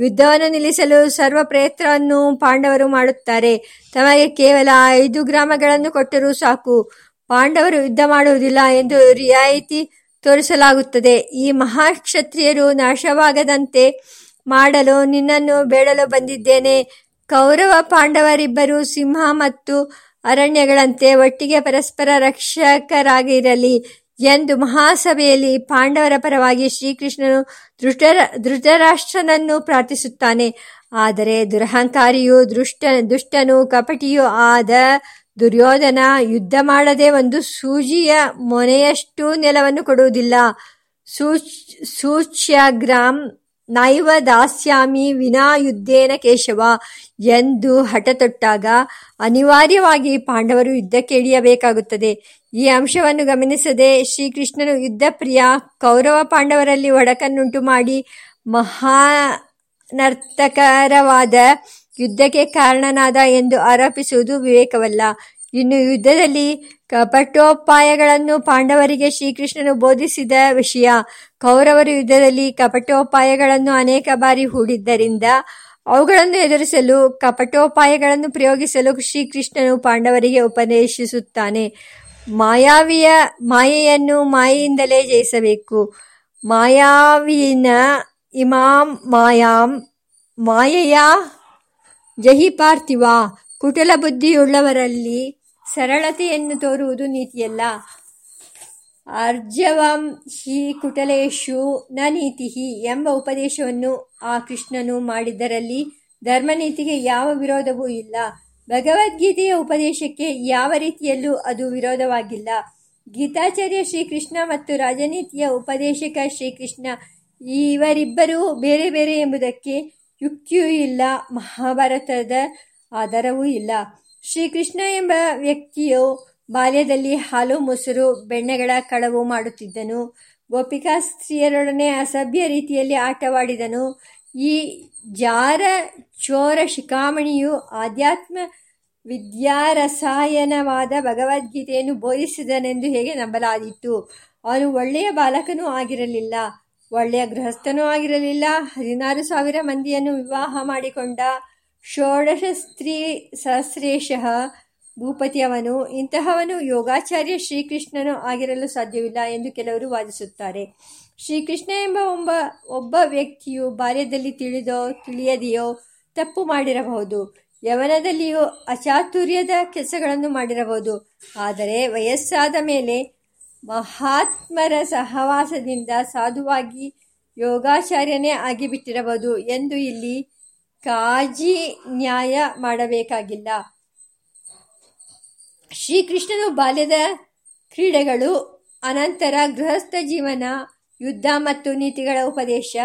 ಯುದ್ಧವನ್ನು ನಿಲ್ಲಿಸಲು ಸರ್ವ ಪ್ರಯತ್ನವನ್ನು ಪಾಂಡವರು ಮಾಡುತ್ತಾರೆ. ತಮಗೆ ಕೇವಲ ಐದು ಗ್ರಾಮಗಳನ್ನು ಕೊಟ್ಟರೂ ಸಾಕು. ಪಾಂಡವರು ಯುದ್ಧ ಮಾಡುವುದಿಲ್ಲ ಎಂದು ರಿಯಾಯಿತಿ ತೋರಿಸಲಾಗುತ್ತದೆ. ಈ ಮಹಾಕ್ಷತ್ರಿಯರು ನಾಶವಾಗದಂತೆ ಮಾಡಲು ನಿನ್ನನ್ನು ಬೇಡಲು ಬಂದಿದ್ದೇನೆ. ಕೌರವ ಪಾಂಡವರಿಬ್ಬರು ಸಿಂಹ ಮತ್ತು ಅರಣ್ಯಗಳಂತೆ ಒಟ್ಟಿಗೆ ಪರಸ್ಪರ ರಕ್ಷಕರಾಗಿರಲಿ ಎಂದು ಮಹಾಸಭೆಯಲ್ಲಿ ಪಾಂಡವರ ಪರವಾಗಿ ಶ್ರೀಕೃಷ್ಣನು ಧೃತರ ಧೃತರಾಷ್ಟ್ರನನ್ನು ಪ್ರಾರ್ಥಿಸುತ್ತಾನೆ. ಆದರೆ ದುರಹಂಕಾರಿಯೂ ದುಷ್ಟ, ದುಷ್ಟನೂ ಕಪಟಿಯೂ ಆದ ದುರ್ಯೋಧನ ಯುದ್ಧ ಮಾಡದೆ ಒಂದು ಸೂಜಿಯ ಮೊನೆಯಷ್ಟು ನೆಲವನ್ನು ಕೊಡುವುದಿಲ್ಲ. ಸೂಚ್ಯಾಗ್ರಾಮ್ ನೈವ ದಾಸ್ಯಾಮಿ ವಿನಾ ಯುದ್ಧೇನ ಕೇಶವ ಎಂದು ಹಠತೊಟ್ಟಾಗ ಅನಿವಾರ್ಯವಾಗಿ ಪಾಂಡವರು ಯುದ್ಧಕ್ಕೆ ಇಳಿಯಬೇಕಾಗುತ್ತದೆ. ಈ ಅಂಶವನ್ನು ಗಮನಿಸದೆ ಶ್ರೀಕೃಷ್ಣನು ಯುದ್ಧ ಪ್ರಿಯ ಕೌರವ ಪಾಂಡವರಲ್ಲಿ ಒಡಕನ್ನುಂಟು ಮಾಡಿ ಮಹಾನರ್ತಕರವಾದ ಯುದ್ಧಕ್ಕೆ ಕಾರಣನಾದ ಎಂದು ಆರೋಪಿಸುವುದು ವಿವೇಕವಲ್ಲ. ಇನ್ನು ಯುದ್ಧದಲ್ಲಿ ಕಪಟೋಪಾಯಗಳನ್ನು ಪಾಂಡವರಿಗೆ ಶ್ರೀಕೃಷ್ಣನು ಬೋಧಿಸಿದ ವಿಷಯ. ಕೌರವರು ಯುದ್ಧದಲ್ಲಿ ಕಪಟೋಪಾಯಗಳನ್ನು ಅನೇಕ ಬಾರಿ ಹೂಡಿದ್ದರಿಂದ ಅವುಗಳನ್ನು ಎದುರಿಸಲು, ಕಪಟೋಪಾಯಗಳನ್ನು ಪ್ರಯೋಗಿಸಲು ಶ್ರೀಕೃಷ್ಣನು ಪಾಂಡವರಿಗೆ ಉಪದೇಶಿಸುತ್ತಾನೆ. ಮಾಯಾವಿಯ ಮಾಯೆಯನ್ನು ಮಾಯೆಯಿಂದಲೇ ಜಯಿಸಬೇಕು. ಮಾಯಾವಿನ ಇಮಾಂ ಮಾಯಾಂ, ಮಾಯೆಯ ಜಹಿ ಪಾರ್ಥಿವ, ಕುಟಲ ಬುದ್ಧಿಯುಳ್ಳವರಲ್ಲಿ ಸರಳತೆಯನ್ನು ತೋರುವುದು ನೀತಿಯಲ್ಲ. ಅರ್ಜವಂ ಹಿ ಕುಟಲೇಶು ನ ನೀತಿ ಎಂಬ ಉಪದೇಶವನ್ನು ಆ ಕೃಷ್ಣನು ಮಾಡಿದ್ದರಲ್ಲಿ ಧರ್ಮನೀತಿಗೆ ಯಾವ ವಿರೋಧವೂ ಇಲ್ಲ. ಭಗವದ್ಗೀತೆಯ ಉಪದೇಶಕ್ಕೆ ಯಾವ ರೀತಿಯಲ್ಲೂ ಅದು ವಿರೋಧವಾಗಿಲ್ಲ. ಗೀತಾಚಾರ್ಯ ಶ್ರೀಕೃಷ್ಣ ಮತ್ತು ರಾಜನೀತಿಯ ಉಪದೇಶಕ ಶ್ರೀಕೃಷ್ಣ ಇವರಿಬ್ಬರೂ ಬೇರೆ ಬೇರೆ ಎಂಬುದಕ್ಕೆ ಯುಕ್ತಿಯೂ ಇಲ್ಲ, ಮಹಾಭಾರತದ ಆಧಾರವೂ ಇಲ್ಲ. ಶ್ರೀಕೃಷ್ಣ ಎಂಬ ವ್ಯಕ್ತಿಯು ಬಾಲ್ಯದಲ್ಲಿ ಹಾಲು, ಮೊಸರು, ಬೆಣ್ಣೆಗಳ ಕಳವು ಮಾಡುತ್ತಿದ್ದನು. ಗೋಪಿಕಾ ಸ್ತ್ರೀಯರೊಡನೆ ಅಸಭ್ಯ ರೀತಿಯಲ್ಲಿ ಆಟವಾಡಿದನು. ಈ ಜಾರ ಚೋರ ಶಿಖಾಮಣಿಯು ಆಧ್ಯಾತ್ಮ ವಿದ್ಯಾರಸಾಯನವಾದ ಭಗವದ್ಗೀತೆಯನ್ನು ಬೋಧಿಸಿದನೆಂದು ಹೇಗೆ ನಂಬಲಾದಿತ್ತು ಅವನು ಒಳ್ಳೆಯ ಬಾಲಕನೂ ಆಗಿರಲಿಲ್ಲ. ಒಳ್ಳೆಯ ಗೃಹಸ್ಥನೂ ಆಗಿರಲಿಲ್ಲ. ಹದಿನಾರು ಸಾವಿರ ಮಂದಿಯನ್ನು ವಿವಾಹ ಮಾಡಿಕೊಂಡ ಷೋಡಶ ಸ್ತ್ರೀ ಸಹಸ್ರೇಶಃ ಭೂಪತಿಯವನು ಇಂತಹವನು ಯೋಗಾಚಾರ್ಯ ಶ್ರೀಕೃಷ್ಣನು ಆಗಿರಲು ಸಾಧ್ಯವಿಲ್ಲ ಎಂದು ಕೆಲವರು ವಾದಿಸುತ್ತಾರೆ. ಶ್ರೀಕೃಷ್ಣ ಎಂಬ ಒಬ್ಬ ಒಬ್ಬ ವ್ಯಕ್ತಿಯು ಬಾಲ್ಯದಲ್ಲಿ ತಿಳಿದೋ, ತಿಳಿಯದೆಯೋ ತಪ್ಪು ಮಾಡಿರಬಹುದು. ಯವನದಲ್ಲಿಯೂ ಅಚಾತುರ್ಯದ ಕೆಲಸಗಳನ್ನು ಮಾಡಿರಬಹುದು. ಆದರೆ ವಯಸ್ಸಾದ ಮೇಲೆ ಮಹಾತ್ಮರ ಸಹವಾಸದಿಂದ ಸಾಧುವಾಗಿ ಯೋಗಾಚಾರ್ಯನೇ ಆಗಿಬಿಟ್ಟಿರಬಹುದು ಎಂದು ಇಲ್ಲಿ ಕಾಜಿ ನ್ಯಾಯ ಮಾಡಬೇಕಾಗಿಲ್ಲ. ಶ್ರೀಕೃಷ್ಣನು ಬಾಲ್ಯದ ಕ್ರೀಡೆಗಳು, ಅನಂತರ ಗೃಹಸ್ಥ ಜೀವನ, ಯುದ್ಧ ಮತ್ತು ನೀತಿಗಳ ಉಪದೇಶ,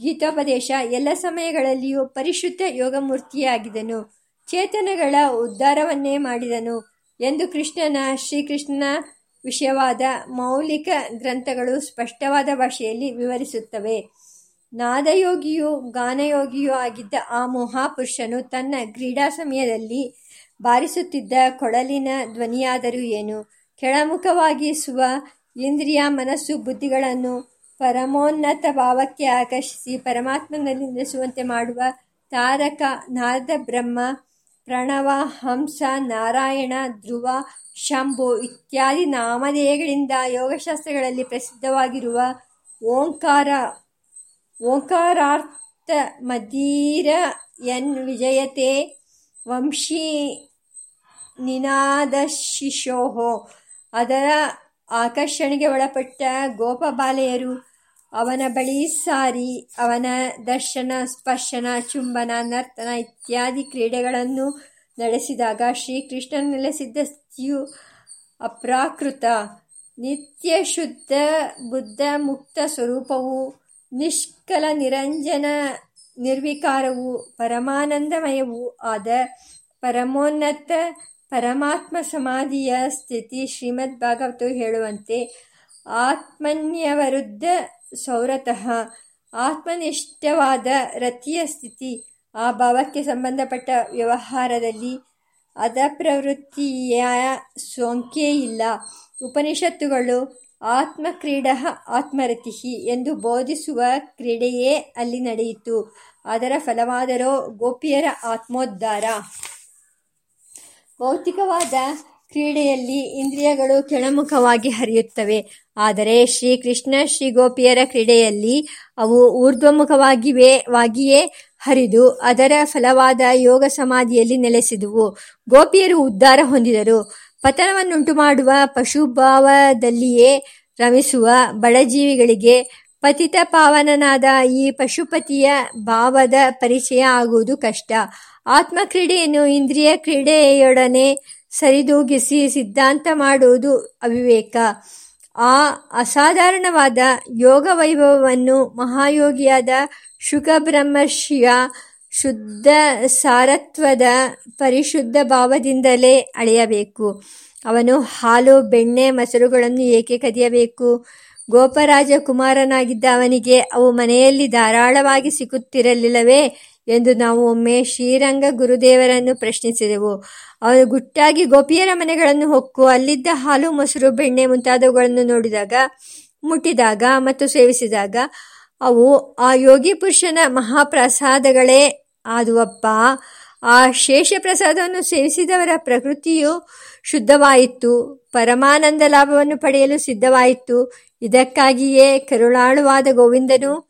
ಗೀತೋಪದೇಶ, ಎಲ್ಲ ಸಮಯಗಳಲ್ಲಿಯೂ ಪರಿಶುದ್ಧ ಯೋಗಮೂರ್ತಿಯಾಗಿದನು ಚೇತನಗಳ ಉದ್ಧಾರವನ್ನೇ ಮಾಡಿದನು ಎಂದು ಕೃಷ್ಣನ ಶ್ರೀಕೃಷ್ಣನ ವಿಷಯವಾದ ಮೌಲಿಕ ಗ್ರಂಥಗಳು ಸ್ಪಷ್ಟವಾದ ಭಾಷೆಯಲ್ಲಿ ವಿವರಿಸುತ್ತವೆ. ನಾದಯೋಗಿಯೂ ಗಾನಯೋಗಿಯೂ ಆಗಿದ್ದ ಆ ಮಹಾಪುರುಷನು ತನ್ನ ಕ್ರೀಡಾ ಸಮಯದಲ್ಲಿ ಬಾರಿಸುತ್ತಿದ್ದ ಕೊಳಲಿನ ಧ್ವನಿಯಾದರೂ ಏನು? ಕೆಳಮುಖವಾಗಿಸುವ ಇಂದ್ರಿಯ ಮನಸ್ಸು ಬುದ್ಧಿಗಳನ್ನು ಪರಮೋನ್ನತ ಭಾವಕ್ಕೆ ಆಕರ್ಷಿಸಿ ಪರಮಾತ್ಮನಲ್ಲಿ ನೆಲೆಸುವಂತೆ ಮಾಡುವ ತಾರಕ ನಾರದ ಬ್ರಹ್ಮ ಪ್ರಣವ, ಹಂಸ, ನಾರಾಯಣ, ಧ್ರುವ ಶಂಭು ಇತ್ಯಾದಿ ನಾಮಧೇಯಗಳಿಂದ ಯೋಗಶಾಸ್ತ್ರಗಳಲ್ಲಿ ಪ್ರಸಿದ್ಧವಾಗಿರುವ ಓಂಕಾರ, ಓಂಕಾರಾರ್ಥ ಮದೀರ ಎನ್ ವಿಜಯತೆ ವಂಶೀ ನಿನಾದಶಿಶೋಹೋ. ಅದರ ಆಕರ್ಷಣೆಗೆ ಒಳಪಟ್ಟ ಗೋಪಬಾಲೆಯರು ಅವನ ಬಳಿ ಸಾರಿ, ಅವನ ದರ್ಶನ, ಸ್ಪರ್ಶನ, ಚುಂಬನ, ನರ್ತನ ಇತ್ಯಾದಿ ಕ್ರೀಡೆಗಳನ್ನು ನಡೆಸಿದಾಗ ಶ್ರೀಕೃಷ್ಣ ನೆಲೆಸಿದ್ದ ಸ್ಥಿತಿಯು ಅಪ್ರಾಕೃತ. ನಿತ್ಯ ಶುದ್ಧ, ಬುದ್ಧ, ಮುಕ್ತ ಸ್ವರೂಪವು, ನಿಷ್ಕಲ ನಿರಂಜನ ನಿರ್ವಿಕಾರವು, ಪರಮಾನಂದಮಯವು ಆದ ಪರಮೋನ್ನತ ಪರಮಾತ್ಮ ಸಮಾಧಿಯ ಸ್ಥಿತಿ ಶ್ರೀಮದ್ ಭಾಗವತವು ಹೇಳುವಂತೆ ಆತ್ಮನ್ಯವರುದ್ಧ ಸೌರತಃ ಆತ್ಮನಿಷ್ಠವಾದ ರತಿಯ ಸ್ಥಿತಿ. ಆ ಭಾವಕ್ಕೆ ಸಂಬಂಧಪಟ್ಟ ವ್ಯವಹಾರದಲ್ಲಿ ಅಧಪ್ರವೃತ್ತಿಯ ಸೋಂಕೇ ಇಲ್ಲ. ಉಪನಿಷತ್ತುಗಳು ಆತ್ಮಕ್ರೀಡ ಆತ್ಮರತಿ ಎಂದು ಬೋಧಿಸುವ ಕ್ರೀಡೆಯೇ ಅಲ್ಲಿ ನಡೆಯಿತು. ಅದರ ಫಲವಾದರೋ ಗೋಪಿಯರ ಆತ್ಮೋದ್ಧಾರ. ಭೌತಿಕವಾದ ಕ್ರೀಡೆಯಲ್ಲಿ ಇಂದ್ರಿಯಗಳು ಕೆಳಮುಖವಾಗಿ ಹರಿಯುತ್ತವೆ. ಆದರೆ ಶ್ರೀಕೃಷ್ಣ ಶ್ರೀ ಗೋಪಿಯರ ಕ್ರೀಡೆಯಲ್ಲಿ ಅವು ಊರ್ಧ್ವಮುಖವಾಗಿವೆ, ವಾಗಿಯೇ ಹರಿದು ಅದರ ಫಲವಾದ ಯೋಗ ಸಮಾಧಿಯಲ್ಲಿ ನೆಲೆಸಿದುವು. ಗೋಪಿಯರು ಉದ್ಧಾರ ಹೊಂದಿದರು. ಪತನವನ್ನುಂಟು ಮಾಡುವ ಪಶುಭಾವದಲ್ಲಿಯೇ ರಮಿಸುವ ಬಡಜೀವಿಗಳಿಗೆ ಪತಿತ ಪಾವನನಾದ ಈ ಪಶುಪತಿಯ ಭಾವದ ಪರಿಚಯ ಆಗುವುದು ಕಷ್ಟ. ಆತ್ಮಕ್ರೀಡೆಯನ್ನು ಇಂದ್ರಿಯ ಕ್ರೀಡೆಯೊಡನೆ ಸರಿದೂಗಿಸಿ ಸಿದ್ಧಾಂತ ಮಾಡುವುದು ಅವಿವೇಕ. ಆ ಅಸಾಧಾರಣವಾದ ಯೋಗ ವೈಭವವನ್ನು ಮಹಾಯೋಗಿಯಾದ ಶುಕಬ್ರಹ್ಮರ್ಷಿಯ ಶುದ್ಧ ಸಾರತ್ವದ ಪರಿಶುದ್ಧ ಭಾವದಿಂದಲೇ ಅಳೆಯಬೇಕು. ಅವನು ಹಾಲು, ಬೆಣ್ಣೆ, ಮೊಸರುಗಳನ್ನು ಏಕೆ ಕದಿಯಬೇಕು? ಗೋಪರಾಜ ಕುಮಾರನಾಗಿದ್ದ ಅವನಿಗೆ ಅವು ಮನೆಯಲ್ಲಿ ಧಾರಾಳವಾಗಿ ಸಿಕ್ಕುತ್ತಿರಲಿಲ್ಲವೇ ಎಂದು ನಾವು ಒಮ್ಮೆ ಶ್ರೀರಂಗ ಗುರುದೇವರನ್ನು ಪ್ರಶ್ನಿಸಿದೆವು. ಅವನು ಗುಟ್ಟಾಗಿ ಗೋಪಿಯರ ಮನೆಗಳನ್ನು ಹೊಕ್ಕು, ಅಲ್ಲಿದ್ದ ಹಾಲು, ಮೊಸರು, ಬೆಣ್ಣೆ ಮುಂತಾದವುಗಳನ್ನು ನೋಡಿದಾಗ, ಮುಟ್ಟಿದಾಗ ಮತ್ತು ಸೇವಿಸಿದಾಗ ಅವು ಆ ಯೋಗಿ ಪುರುಷನ ಮಹಾಪ್ರಸಾದಗಳೇ ಆದುವಪ್ಪ. ಆ ಶೇಷ ಪ್ರಸಾದವನ್ನು ಸೇವಿಸಿದವರ ಪ್ರಕೃತಿಯು ಶುದ್ಧವಾಯಿತು. ಪರಮಾನಂದ ಲಾಭವನ್ನು ಪಡೆಯಲು ಸಿದ್ಧವಾಯಿತು. ಇದಕ್ಕಾಗಿಯೇ ಕರುಳಾಳುವಾದ ಗೋವಿಂದನು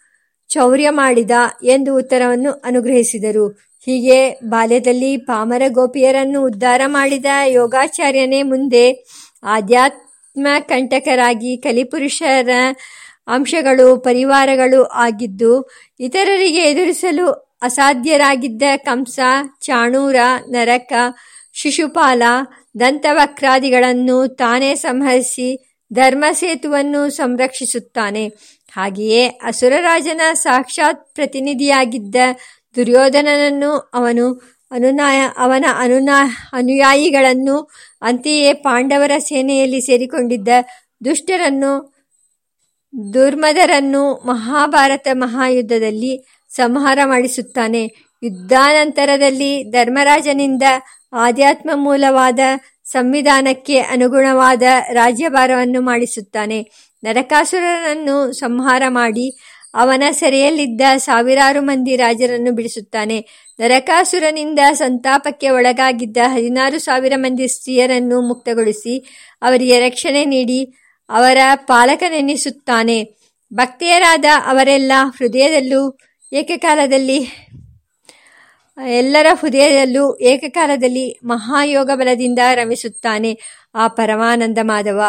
ಚೌರ್ಯ ಮಾಡಿದ ಎಂದು ಉತ್ತರವನ್ನು ಅನುಗ್ರಹಿಸಿದರು. ಹೀಗೆ ಬಾಲ್ಯದಲ್ಲಿ ಪಾಮರ ಗೋಪಿಯರನ್ನು ಉದ್ಧಾರ ಮಾಡಿದ ಯೋಗಾಚಾರ್ಯನೇ ಮುಂದೆ ಆಧ್ಯಾತ್ಮ ಕಂಟಕರಾಗಿ ಕಲಿಪುರುಷರ ಅಂಶಗಳು, ಪರಿವಾರಗಳು ಆಗಿದ್ದು ಇತರರಿಗೆ ಎದುರಿಸಲು ಅಸಾಧ್ಯರಾಗಿದ್ದ ಕಂಸ, ಚಾಣೂರ, ನರಕ, ಶಿಶುಪಾಲ, ದಂತವಕ್ರಾದಿಗಳನ್ನು ತಾನೇ ಸಂಹರಿಸಿ ಧರ್ಮಸೇತುವನ್ನು ಸಂರಕ್ಷಿಸುತ್ತಾನೆ. ಹಾಗೆಯೇ ಅಸುರರಾಜನ ಸಾಕ್ಷಾತ್ ಪ್ರತಿನಿಧಿಯಾಗಿದ್ದ ದುರ್ಯೋಧನನನ್ನು ಅವನು ಅನುನಾಯ, ಅವನ ಅನುನಾ, ಅನುಯಾಯಿಗಳನ್ನು ಅಂತೆಯೇ ಪಾಂಡವರ ಸೇನೆಯಲ್ಲಿ ಸೇರಿಕೊಂಡಿದ್ದ ದುಷ್ಟರನ್ನು ದುರ್ಮದರನ್ನು ಮಹಾಭಾರತ ಮಹಾಯುದ್ಧದಲ್ಲಿ ಸಂಹಾರ ಮಾಡಿಸುತ್ತಾನೆ. ಯುದ್ಧಾನಂತರದಲ್ಲಿ ಧರ್ಮರಾಜನಿಂದ ಆಧ್ಯಾತ್ಮ ಮೂಲವಾದ ಸಂವಿಧಾನಕ್ಕೆ ಅನುಗುಣವಾದ ರಾಜ್ಯಭಾರವನ್ನು ಮಾಡಿಸುತ್ತಾನೆ. ನರಕಾಸುರನನ್ನು ಸಂಹಾರ ಮಾಡಿ ಅವನ ಸೆರೆಯಲ್ಲಿದ್ದ ಸಾವಿರಾರು ಮಂದಿ ರಾಜರನ್ನು ಬಿಡಿಸುತ್ತಾನೆ. ನರಕಾಸುರನಿಂದ ಸಂತಾಪಕ್ಕೆ ಒಳಗಾಗಿದ್ದ ಹದಿನಾರು ಸಾವಿರ ಮಂದಿ ಸ್ತ್ರೀಯರನ್ನು ಮುಕ್ತಗೊಳಿಸಿ ಅವರಿಗೆ ರಕ್ಷಣೆ ನೀಡಿ ಅವರ ಪಾಲಕನೆನಿಸುತ್ತಾನೆ ಭಕ್ತಿಯರಾದ ಅವರೆಲ್ಲ ಹೃದಯದಲ್ಲೂ ಏಕಕಾಲದಲ್ಲಿ, ಎಲ್ಲರ ಹೃದಯದಲ್ಲೂ ಏಕಕಾಲದಲ್ಲಿ ಮಹಾಯೋಗ ಬಲದಿಂದ ರಮಿಸುತ್ತಾನೆ. ಆ ಪರಮಾನಂದ ಮಾಧವ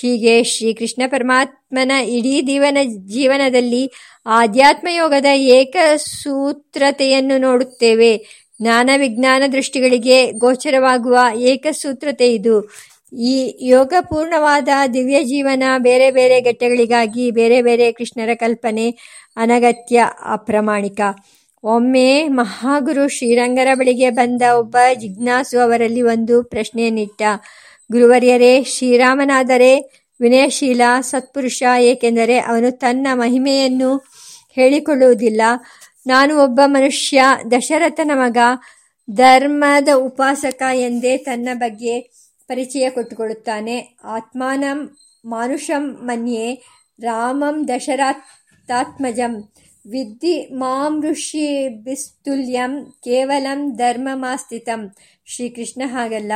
ಹೀಗೆ ಶ್ರೀಕೃಷ್ಣ ಪರಮಾತ್ಮನ ಇಡೀ ಜೀವನ, ಜೀವನದಲ್ಲಿ ಆಧ್ಯಾತ್ಮ ಯೋಗದ ಏಕಸೂತ್ರತೆಯನ್ನು ನೋಡುತ್ತೇವೆ. ಜ್ಞಾನ ವಿಜ್ಞಾನ ದೃಷ್ಟಿಗಳಿಗೆ ಗೋಚರವಾಗುವ ಏಕಸೂತ್ರತೆ ಇದು. ಈ ಯೋಗ ಪೂರ್ಣವಾದ ದಿವ್ಯ ಜೀವನ ಬೇರೆ ಬೇರೆ ಘಟ್ಟಗಳಿಗಾಗಿ ಬೇರೆ ಬೇರೆ ಕೃಷ್ಣರ ಕಲ್ಪನೆ ಅನಗತ್ಯ ಅಪ್ರಾಮಾಣಿಕ. ಒಮ್ಮೆ ಮಹಾಗುರು ಶ್ರೀರಂಗರ ಬಳಿಗೆ ಬಂದ ಒಬ್ಬ ಜಿಜ್ಞಾಸು ಅವರಲ್ಲಿ ಒಂದು ಪ್ರಶ್ನೆಯನ್ನಿಟ್ಟ. ಗುರುವರ್ಯರೇ, ಶ್ರೀರಾಮನಾದರೆ ವಿನಯಶೀಲ, ಸತ್ಪುರುಷ, ಏಕೆಂದರೆ ಅವನು ತನ್ನ ಮಹಿಮೆಯನ್ನು ಹೇಳಿಕೊಳ್ಳುವುದಿಲ್ಲ. ನಾನು ಒಬ್ಬ ಮನುಷ್ಯ, ದಶರಥನ ಮಗ, ಧರ್ಮದ ಉಪಾಸಕ ಎಂದೇ ತನ್ನ ಬಗ್ಗೆ ಪರಿಚಯ ಕೊಟ್ಟುಕೊಳ್ಳುತ್ತಾನೆ. ಆತ್ಮಾನಂ ಮಾನುಷಂ ಮನ್ಯೆ, ರಾಮಂ ದಶರಥಾತ್ಮಜಂ. ವಿದ್ಧಿ ಮಾಂ ಋಷಿ ಬಿಸ್ತುಲ್ಯಂ, ಕೇವಲಂ ಧರ್ಮಮಾಸ್ಥಿತಂ ಶ್ರೀಕೃಷ್ಣ ಹಾಗಲ್ಲ.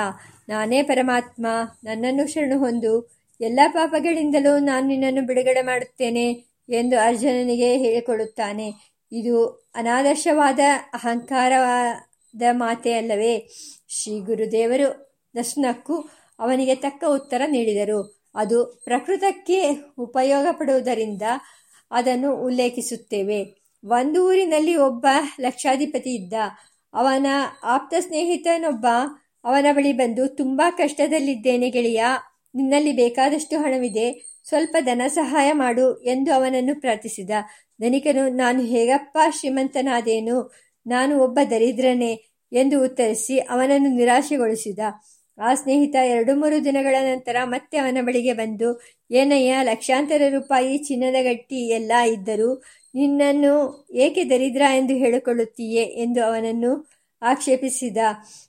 ನಾನೇ ಪರಮಾತ್ಮ, ನನ್ನನ್ನು ಶರಣು ಹೊಂದು ಎಲ್ಲ ಪಾಪಗಳಿಂದಲೂ ನಾನು ನಿನ್ನನ್ನು ಬಿಡುಗಡೆ ಮಾಡುತ್ತೇನೆ ಎಂದು ಅರ್ಜುನನಿಗೆ ಹೇಳಿಕೊಳ್ಳುತ್ತಾನೆ ಇದು ಅನಾದರ್ಶವಾದ ಅಹಂಕಾರವಾದ ಮಾತೆ ಅಲ್ಲವೇ. ಶ್ರೀ ಗುರುದೇವರು ನಸ್ನಕ್ಕು ಅವನಿಗೆ ತಕ್ಕ ಉತ್ತರ ನೀಡಿದರು. ಅದು ಪ್ರಕೃತಕ್ಕೆ ಉಪಯೋಗ ಪಡುವುದರಿಂದ ಅದನ್ನು ಉಲ್ಲೇಖಿಸುತ್ತೇವೆ. ಒಂದು ಊರಿನಲ್ಲಿ ಒಬ್ಬ ಲಕ್ಷಾಧಿಪತಿ ಇದ್ದ. ಅವನ ಆಪ್ತ ಸ್ನೇಹಿತನೊಬ್ಬ ಅವನ ಬಳಿ ಬಂದು, ತುಂಬ ಕಷ್ಟದಲ್ಲಿದ್ದೇನೆ ಗೆಳೆಯ, ನಿನ್ನಲ್ಲಿ ಬೇಕಾದಷ್ಟು ಹಣವಿದೆ, ಸ್ವಲ್ಪ ಧನ ಸಹಾಯ ಮಾಡು ಎಂದು ಅವನನ್ನು ಪ್ರಾರ್ಥಿಸಿದ. ಧನಿಕನು, ನಾನು ಹೇಗಪ್ಪ ಶ್ರೀಮಂತನಾದೇನು? ನಾನು ಒಬ್ಬ ದರಿದ್ರನೇ ಎಂದು ಉತ್ತರಿಸಿ ಅವನನ್ನು ನಿರಾಶೆಗೊಳಿಸಿದ. ಆ ಸ್ನೇಹಿತ ಎರಡು ಮೂರು ದಿನಗಳ ನಂತರ ಮತ್ತೆ ಅವನ ಬಳಿಗೆ ಬಂದು, ಏನಯ್ಯ, ಲಕ್ಷಾಂತರ ರೂಪಾಯಿ ಚಿನ್ನದ ಗಟ್ಟಿ ಎಲ್ಲ ಇದ್ದರೂ ನಿನ್ನನ್ನು ಏಕೆ ದರಿದ್ರ ಎಂದು ಹೇಳಿಕೊಳ್ಳುತ್ತೀಯೇ? ಎಂದು ಅವನನ್ನು ಆಕ್ಷೇಪಿಸಿದ.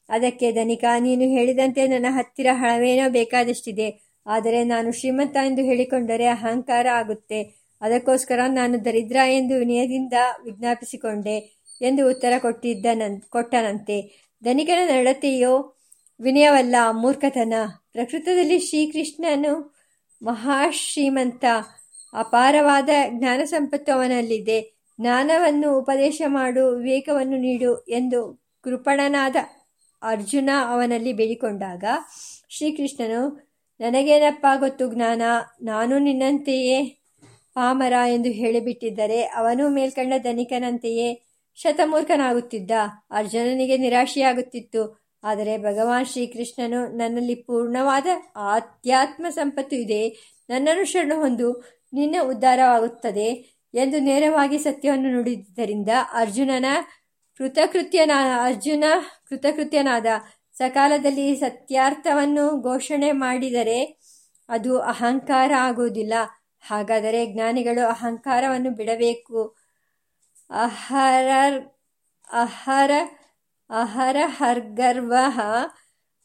ಅದಕ್ಕೆ ಧನಿಕ, ನೀನು ಹೇಳಿದಂತೆ ನನ್ನ ಹತ್ತಿರ ಹಣವೇನೋ ಬೇಕಾದಷ್ಟಿದೆ. ಆದರೆ ನಾನು ಶ್ರೀಮಂತ ಎಂದು ಹೇಳಿಕೊಂಡರೆ ಅಹಂಕಾರ ಆಗುತ್ತೆ. ಅದಕ್ಕೋಸ್ಕರ ನಾನು ದರಿದ್ರ ಎಂದು ವಿನಯದಿಂದ ವಿಜ್ಞಾಪಿಸಿಕೊಂಡೆ ಎಂದು ಉತ್ತರ ಕೊಟ್ಟಿದ್ದ ನನ್, ಕೊಟ್ಟನಂತೆ. ಧನಿಕನ ನಡತೆಯೋ ವಿನಯವಲ್ಲ ಮೂರ್ಖತನ. ಪ್ರಕೃತದಲ್ಲಿ ಶ್ರೀಕೃಷ್ಣನು ಮಹಾಶ್ರೀಮಂತ, ಅಪಾರವಾದ ಜ್ಞಾನ ಸಂಪತ್ತು ಅವನಲ್ಲಿದೆ ಜ್ಞಾನವನ್ನು ಉಪದೇಶ ಮಾಡು, ವಿವೇಕವನ್ನು ನೀಡು ಎಂದು ಕೃಪಣನಾದ ಅರ್ಜುನ ಅವನಲ್ಲಿ ಬೇಡಿಕೊಂಡಾಗ ಶ್ರೀಕೃಷ್ಣನು, ನನಗೇನಪ್ಪ ಗೊತ್ತು ಜ್ಞಾನ? ನಾನು ನಿನ್ನಂತೆಯೇ ಪಾಮರ ಎಂದು ಹೇಳಿಬಿಟ್ಟಿದ್ದರೆ ಅವನು ಮೇಲ್ಕಂಡ ಧನಿಕನಂತೆಯೇ ಶತಮೂರ್ಖನಾಗುತ್ತಿದ್ದ. ಅರ್ಜುನನಿಗೆ ನಿರಾಶೆಯಾಗುತ್ತಿತ್ತು. ಆದರೆ ಭಗವಾನ್ ಶ್ರೀಕೃಷ್ಣನು ನನ್ನಲ್ಲಿ ಪೂರ್ಣವಾದ ಆಧ್ಯಾತ್ಮ ಸಂಪತ್ತು ಇದೆ. ನನ್ನನ್ನು ಶರಣು ಹೊಂದು ನಿನ್ನ ಉದ್ಧಾರವಾಗುತ್ತದೆ ಎಂದು ನೇರವಾಗಿ ಸತ್ಯವನ್ನು ನುಡಿದ್ದರಿಂದ ಅರ್ಜುನನ ಕೃತಕೃತ್ಯನ, ಅರ್ಜುನ ಕೃತಕೃತ್ಯನಾದ ಸಕಾಲದಲ್ಲಿ ಸತ್ಯಾರ್ಥವನ್ನು ಘೋಷಣೆ ಮಾಡಿದರೆ ಅದು ಅಹಂಕಾರ ಆಗುವುದಿಲ್ಲ. ಹಾಗಾದರೆ ಜ್ಞಾನಿಗಳು ಅಹಂಕಾರವನ್ನು ಬಿಡಬೇಕು. ಅಹರ ಅಹರ ಅಹರ ಹರ್ಗರ್ವ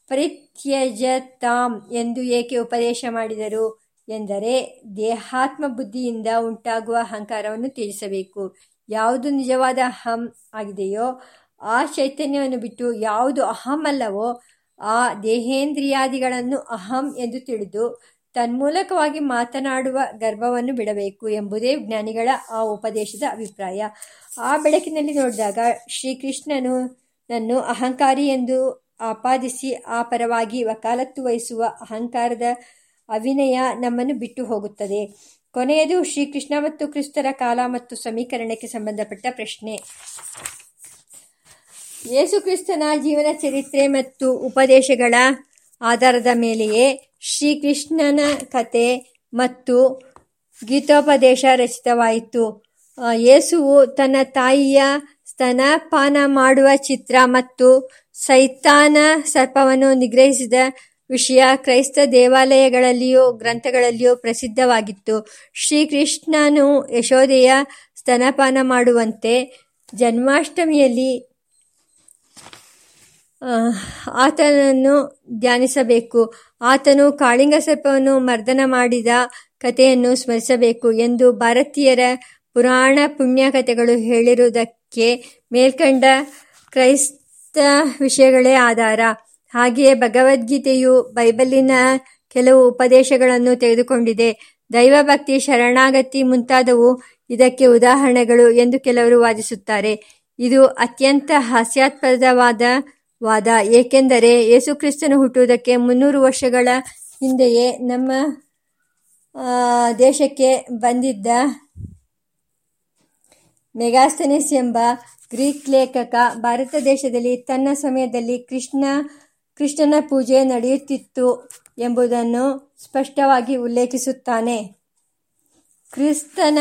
ಪರಿತ್ಯಜತಾಂ ಎಂದು ಏಕೆ ಉಪದೇಶ ಮಾಡಿದರು ಎಂದರೆ ದೇಹಾತ್ಮ ಬುದ್ಧಿಯಿಂದ ಉಂಟಾಗುವ ಅಹಂಕಾರವನ್ನು ತಿಳಿಸಬೇಕು ಯಾವುದು ನಿಜವಾದ ಅಹಂ ಆಗಿದೆಯೋ ಆ ಚೈತನ್ಯವನ್ನು ಬಿಟ್ಟು ಯಾವುದು ಅಹಂ ಅಲ್ಲವೋ ಆ ದೇಹೇಂದ್ರಿಯಾದಿಗಳನ್ನು ಅಹಂ ಎಂದು ತಿಳಿದು ತನ್ಮೂಲಕವಾಗಿ ಮಾತನಾಡುವ ಗರ್ಭವನ್ನು ಬಿಡಬೇಕು ಎಂಬುದೇ ಜ್ಞಾನಿಗಳ ಆ ಉಪದೇಶದ ಅಭಿಪ್ರಾಯ. ಆ ಬೆಳಕಿನಲ್ಲಿ ನೋಡಿದಾಗ ಶ್ರೀಕೃಷ್ಣನು ನನ್ನು ಅಹಂಕಾರಿ ಎಂದು ಆಪಾದಿಸಿ ಆ ಪರವಾಗಿ ವಕಾಲತ್ತು ವಹಿಸುವ ಅಹಂಕಾರದ ಅವಿನಯ ನಮ್ಮನ್ನು ಬಿಟ್ಟು ಹೋಗುತ್ತದೆ. ಕೊನೆಯದು ಶ್ರೀಕೃಷ್ಣ ಮತ್ತು ಕ್ರಿಸ್ತರ ಕಾಲ ಮತ್ತು ಸಮೀಕರಣಕ್ಕೆ ಸಂಬಂಧಪಟ್ಟ ಪ್ರಶ್ನೆ. ಯೇಸುಕ್ರಿಸ್ತನ ಜೀವನ ಚರಿತ್ರೆ ಮತ್ತು ಉಪದೇಶಗಳ ಆಧಾರದ ಮೇಲೆಯೇ ಶ್ರೀಕೃಷ್ಣನ ಕತೆ ಮತ್ತು ಗೀತೋಪದೇಶ ರಚಿತವಾಯಿತು. ಯೇಸುವು ತನ್ನ ತಾಯಿಯ ಸ್ತನಪಾನ ಮಾಡುವ ಚಿತ್ರ ಮತ್ತು ಸೈತಾನ ಸರ್ಪವನ್ನು ನಿಗ್ರಹಿಸಿದ ವಿಷಯ ಕ್ರೈಸ್ತ ದೇವಾಲಯಗಳಲ್ಲಿಯೂ, ಗ್ರಂಥಗಳಲ್ಲಿಯೂ ಪ್ರಸಿದ್ಧವಾಗಿತ್ತು. ಶ್ರೀಕೃಷ್ಣನು ಯಶೋದೆಯ ಸ್ತನಪಾನ ಮಾಡುವಂತೆ ಜನ್ಮಾಷ್ಟಮಿಯಲ್ಲಿ ಆತನನ್ನು ಧ್ಯಾನಿಸಬೇಕು. ಆತನು ಕಾಳಿಂಗ ಸರ್ಪವನ್ನು ಮರ್ದನ ಮಾಡಿದ ಕಥೆಯನ್ನು ಸ್ಮರಿಸಬೇಕು ಎಂದು ಭಾರತೀಯರ ಪುರಾಣ ಪುಣ್ಯ ಕಥೆಗಳು ಹೇಳಿರುವುದಕ್ಕೆ ಮೇಲ್ಕಂಡ ಕ್ರೈಸ್ತ ವಿಷಯಗಳೇ ಆಧಾರ. ಹಾಗೆಯೇ ಭಗವದ್ಗೀತೆಯು ಬೈಬಲಿನ ಕೆಲವು ಉಪದೇಶಗಳನ್ನು ತೆಗೆದುಕೊಂಡಿದೆ. ದೈವಭಕ್ತಿ, ಶರಣಾಗತಿ ಮುಂತಾದವು ಇದಕ್ಕೆ ಉದಾಹರಣೆಗಳು ಎಂದು ಕೆಲವರು ವಾದಿಸುತ್ತಾರೆ. ಇದು ಅತ್ಯಂತ ಹಾಸ್ಯಾಸ್ಪದವಾದ ವಾದ. ಏಕೆಂದರೆ ಯೇಸುಕ್ರಿಸ್ತನು ಹುಟ್ಟುವುದಕ್ಕೆ ಮುನ್ನೂರು ವರ್ಷಗಳ ಹಿಂದೆಯೇ ನಮ್ಮ ದೇಶಕ್ಕೆ ಬಂದಿದ್ದ ಮೆಗಾಸ್ತನಿಸ್ ಎಂಬ ಗ್ರೀಕ್ ಲೇಖಕ ಭಾರತ ದೇಶದಲ್ಲಿ ತನ್ನ ಸಮಯದಲ್ಲಿ ಕೃಷ್ಣ, ಕೃಷ್ಣನ ಪೂಜೆ ನಡೆಯುತ್ತಿತ್ತು ಎಂಬುದನ್ನು ಸ್ಪಷ್ಟವಾಗಿ ಉಲ್ಲೇಖಿಸುತ್ತಾನೆ. ಕ್ರಿಸ್ತನ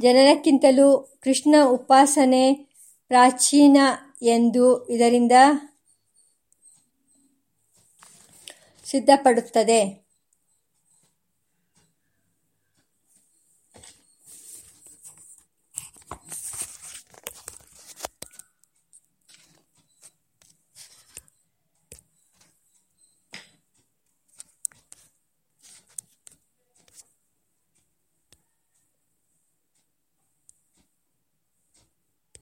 ಜನನಕ್ಕಿಂತಲೂ ಕೃಷ್ಣ ಉಪಾಸನೆ ಪ್ರಾಚೀನ ಎಂದು ಇದರಿಂದ ಸಿದ್ಧಪಡುತ್ತದೆ.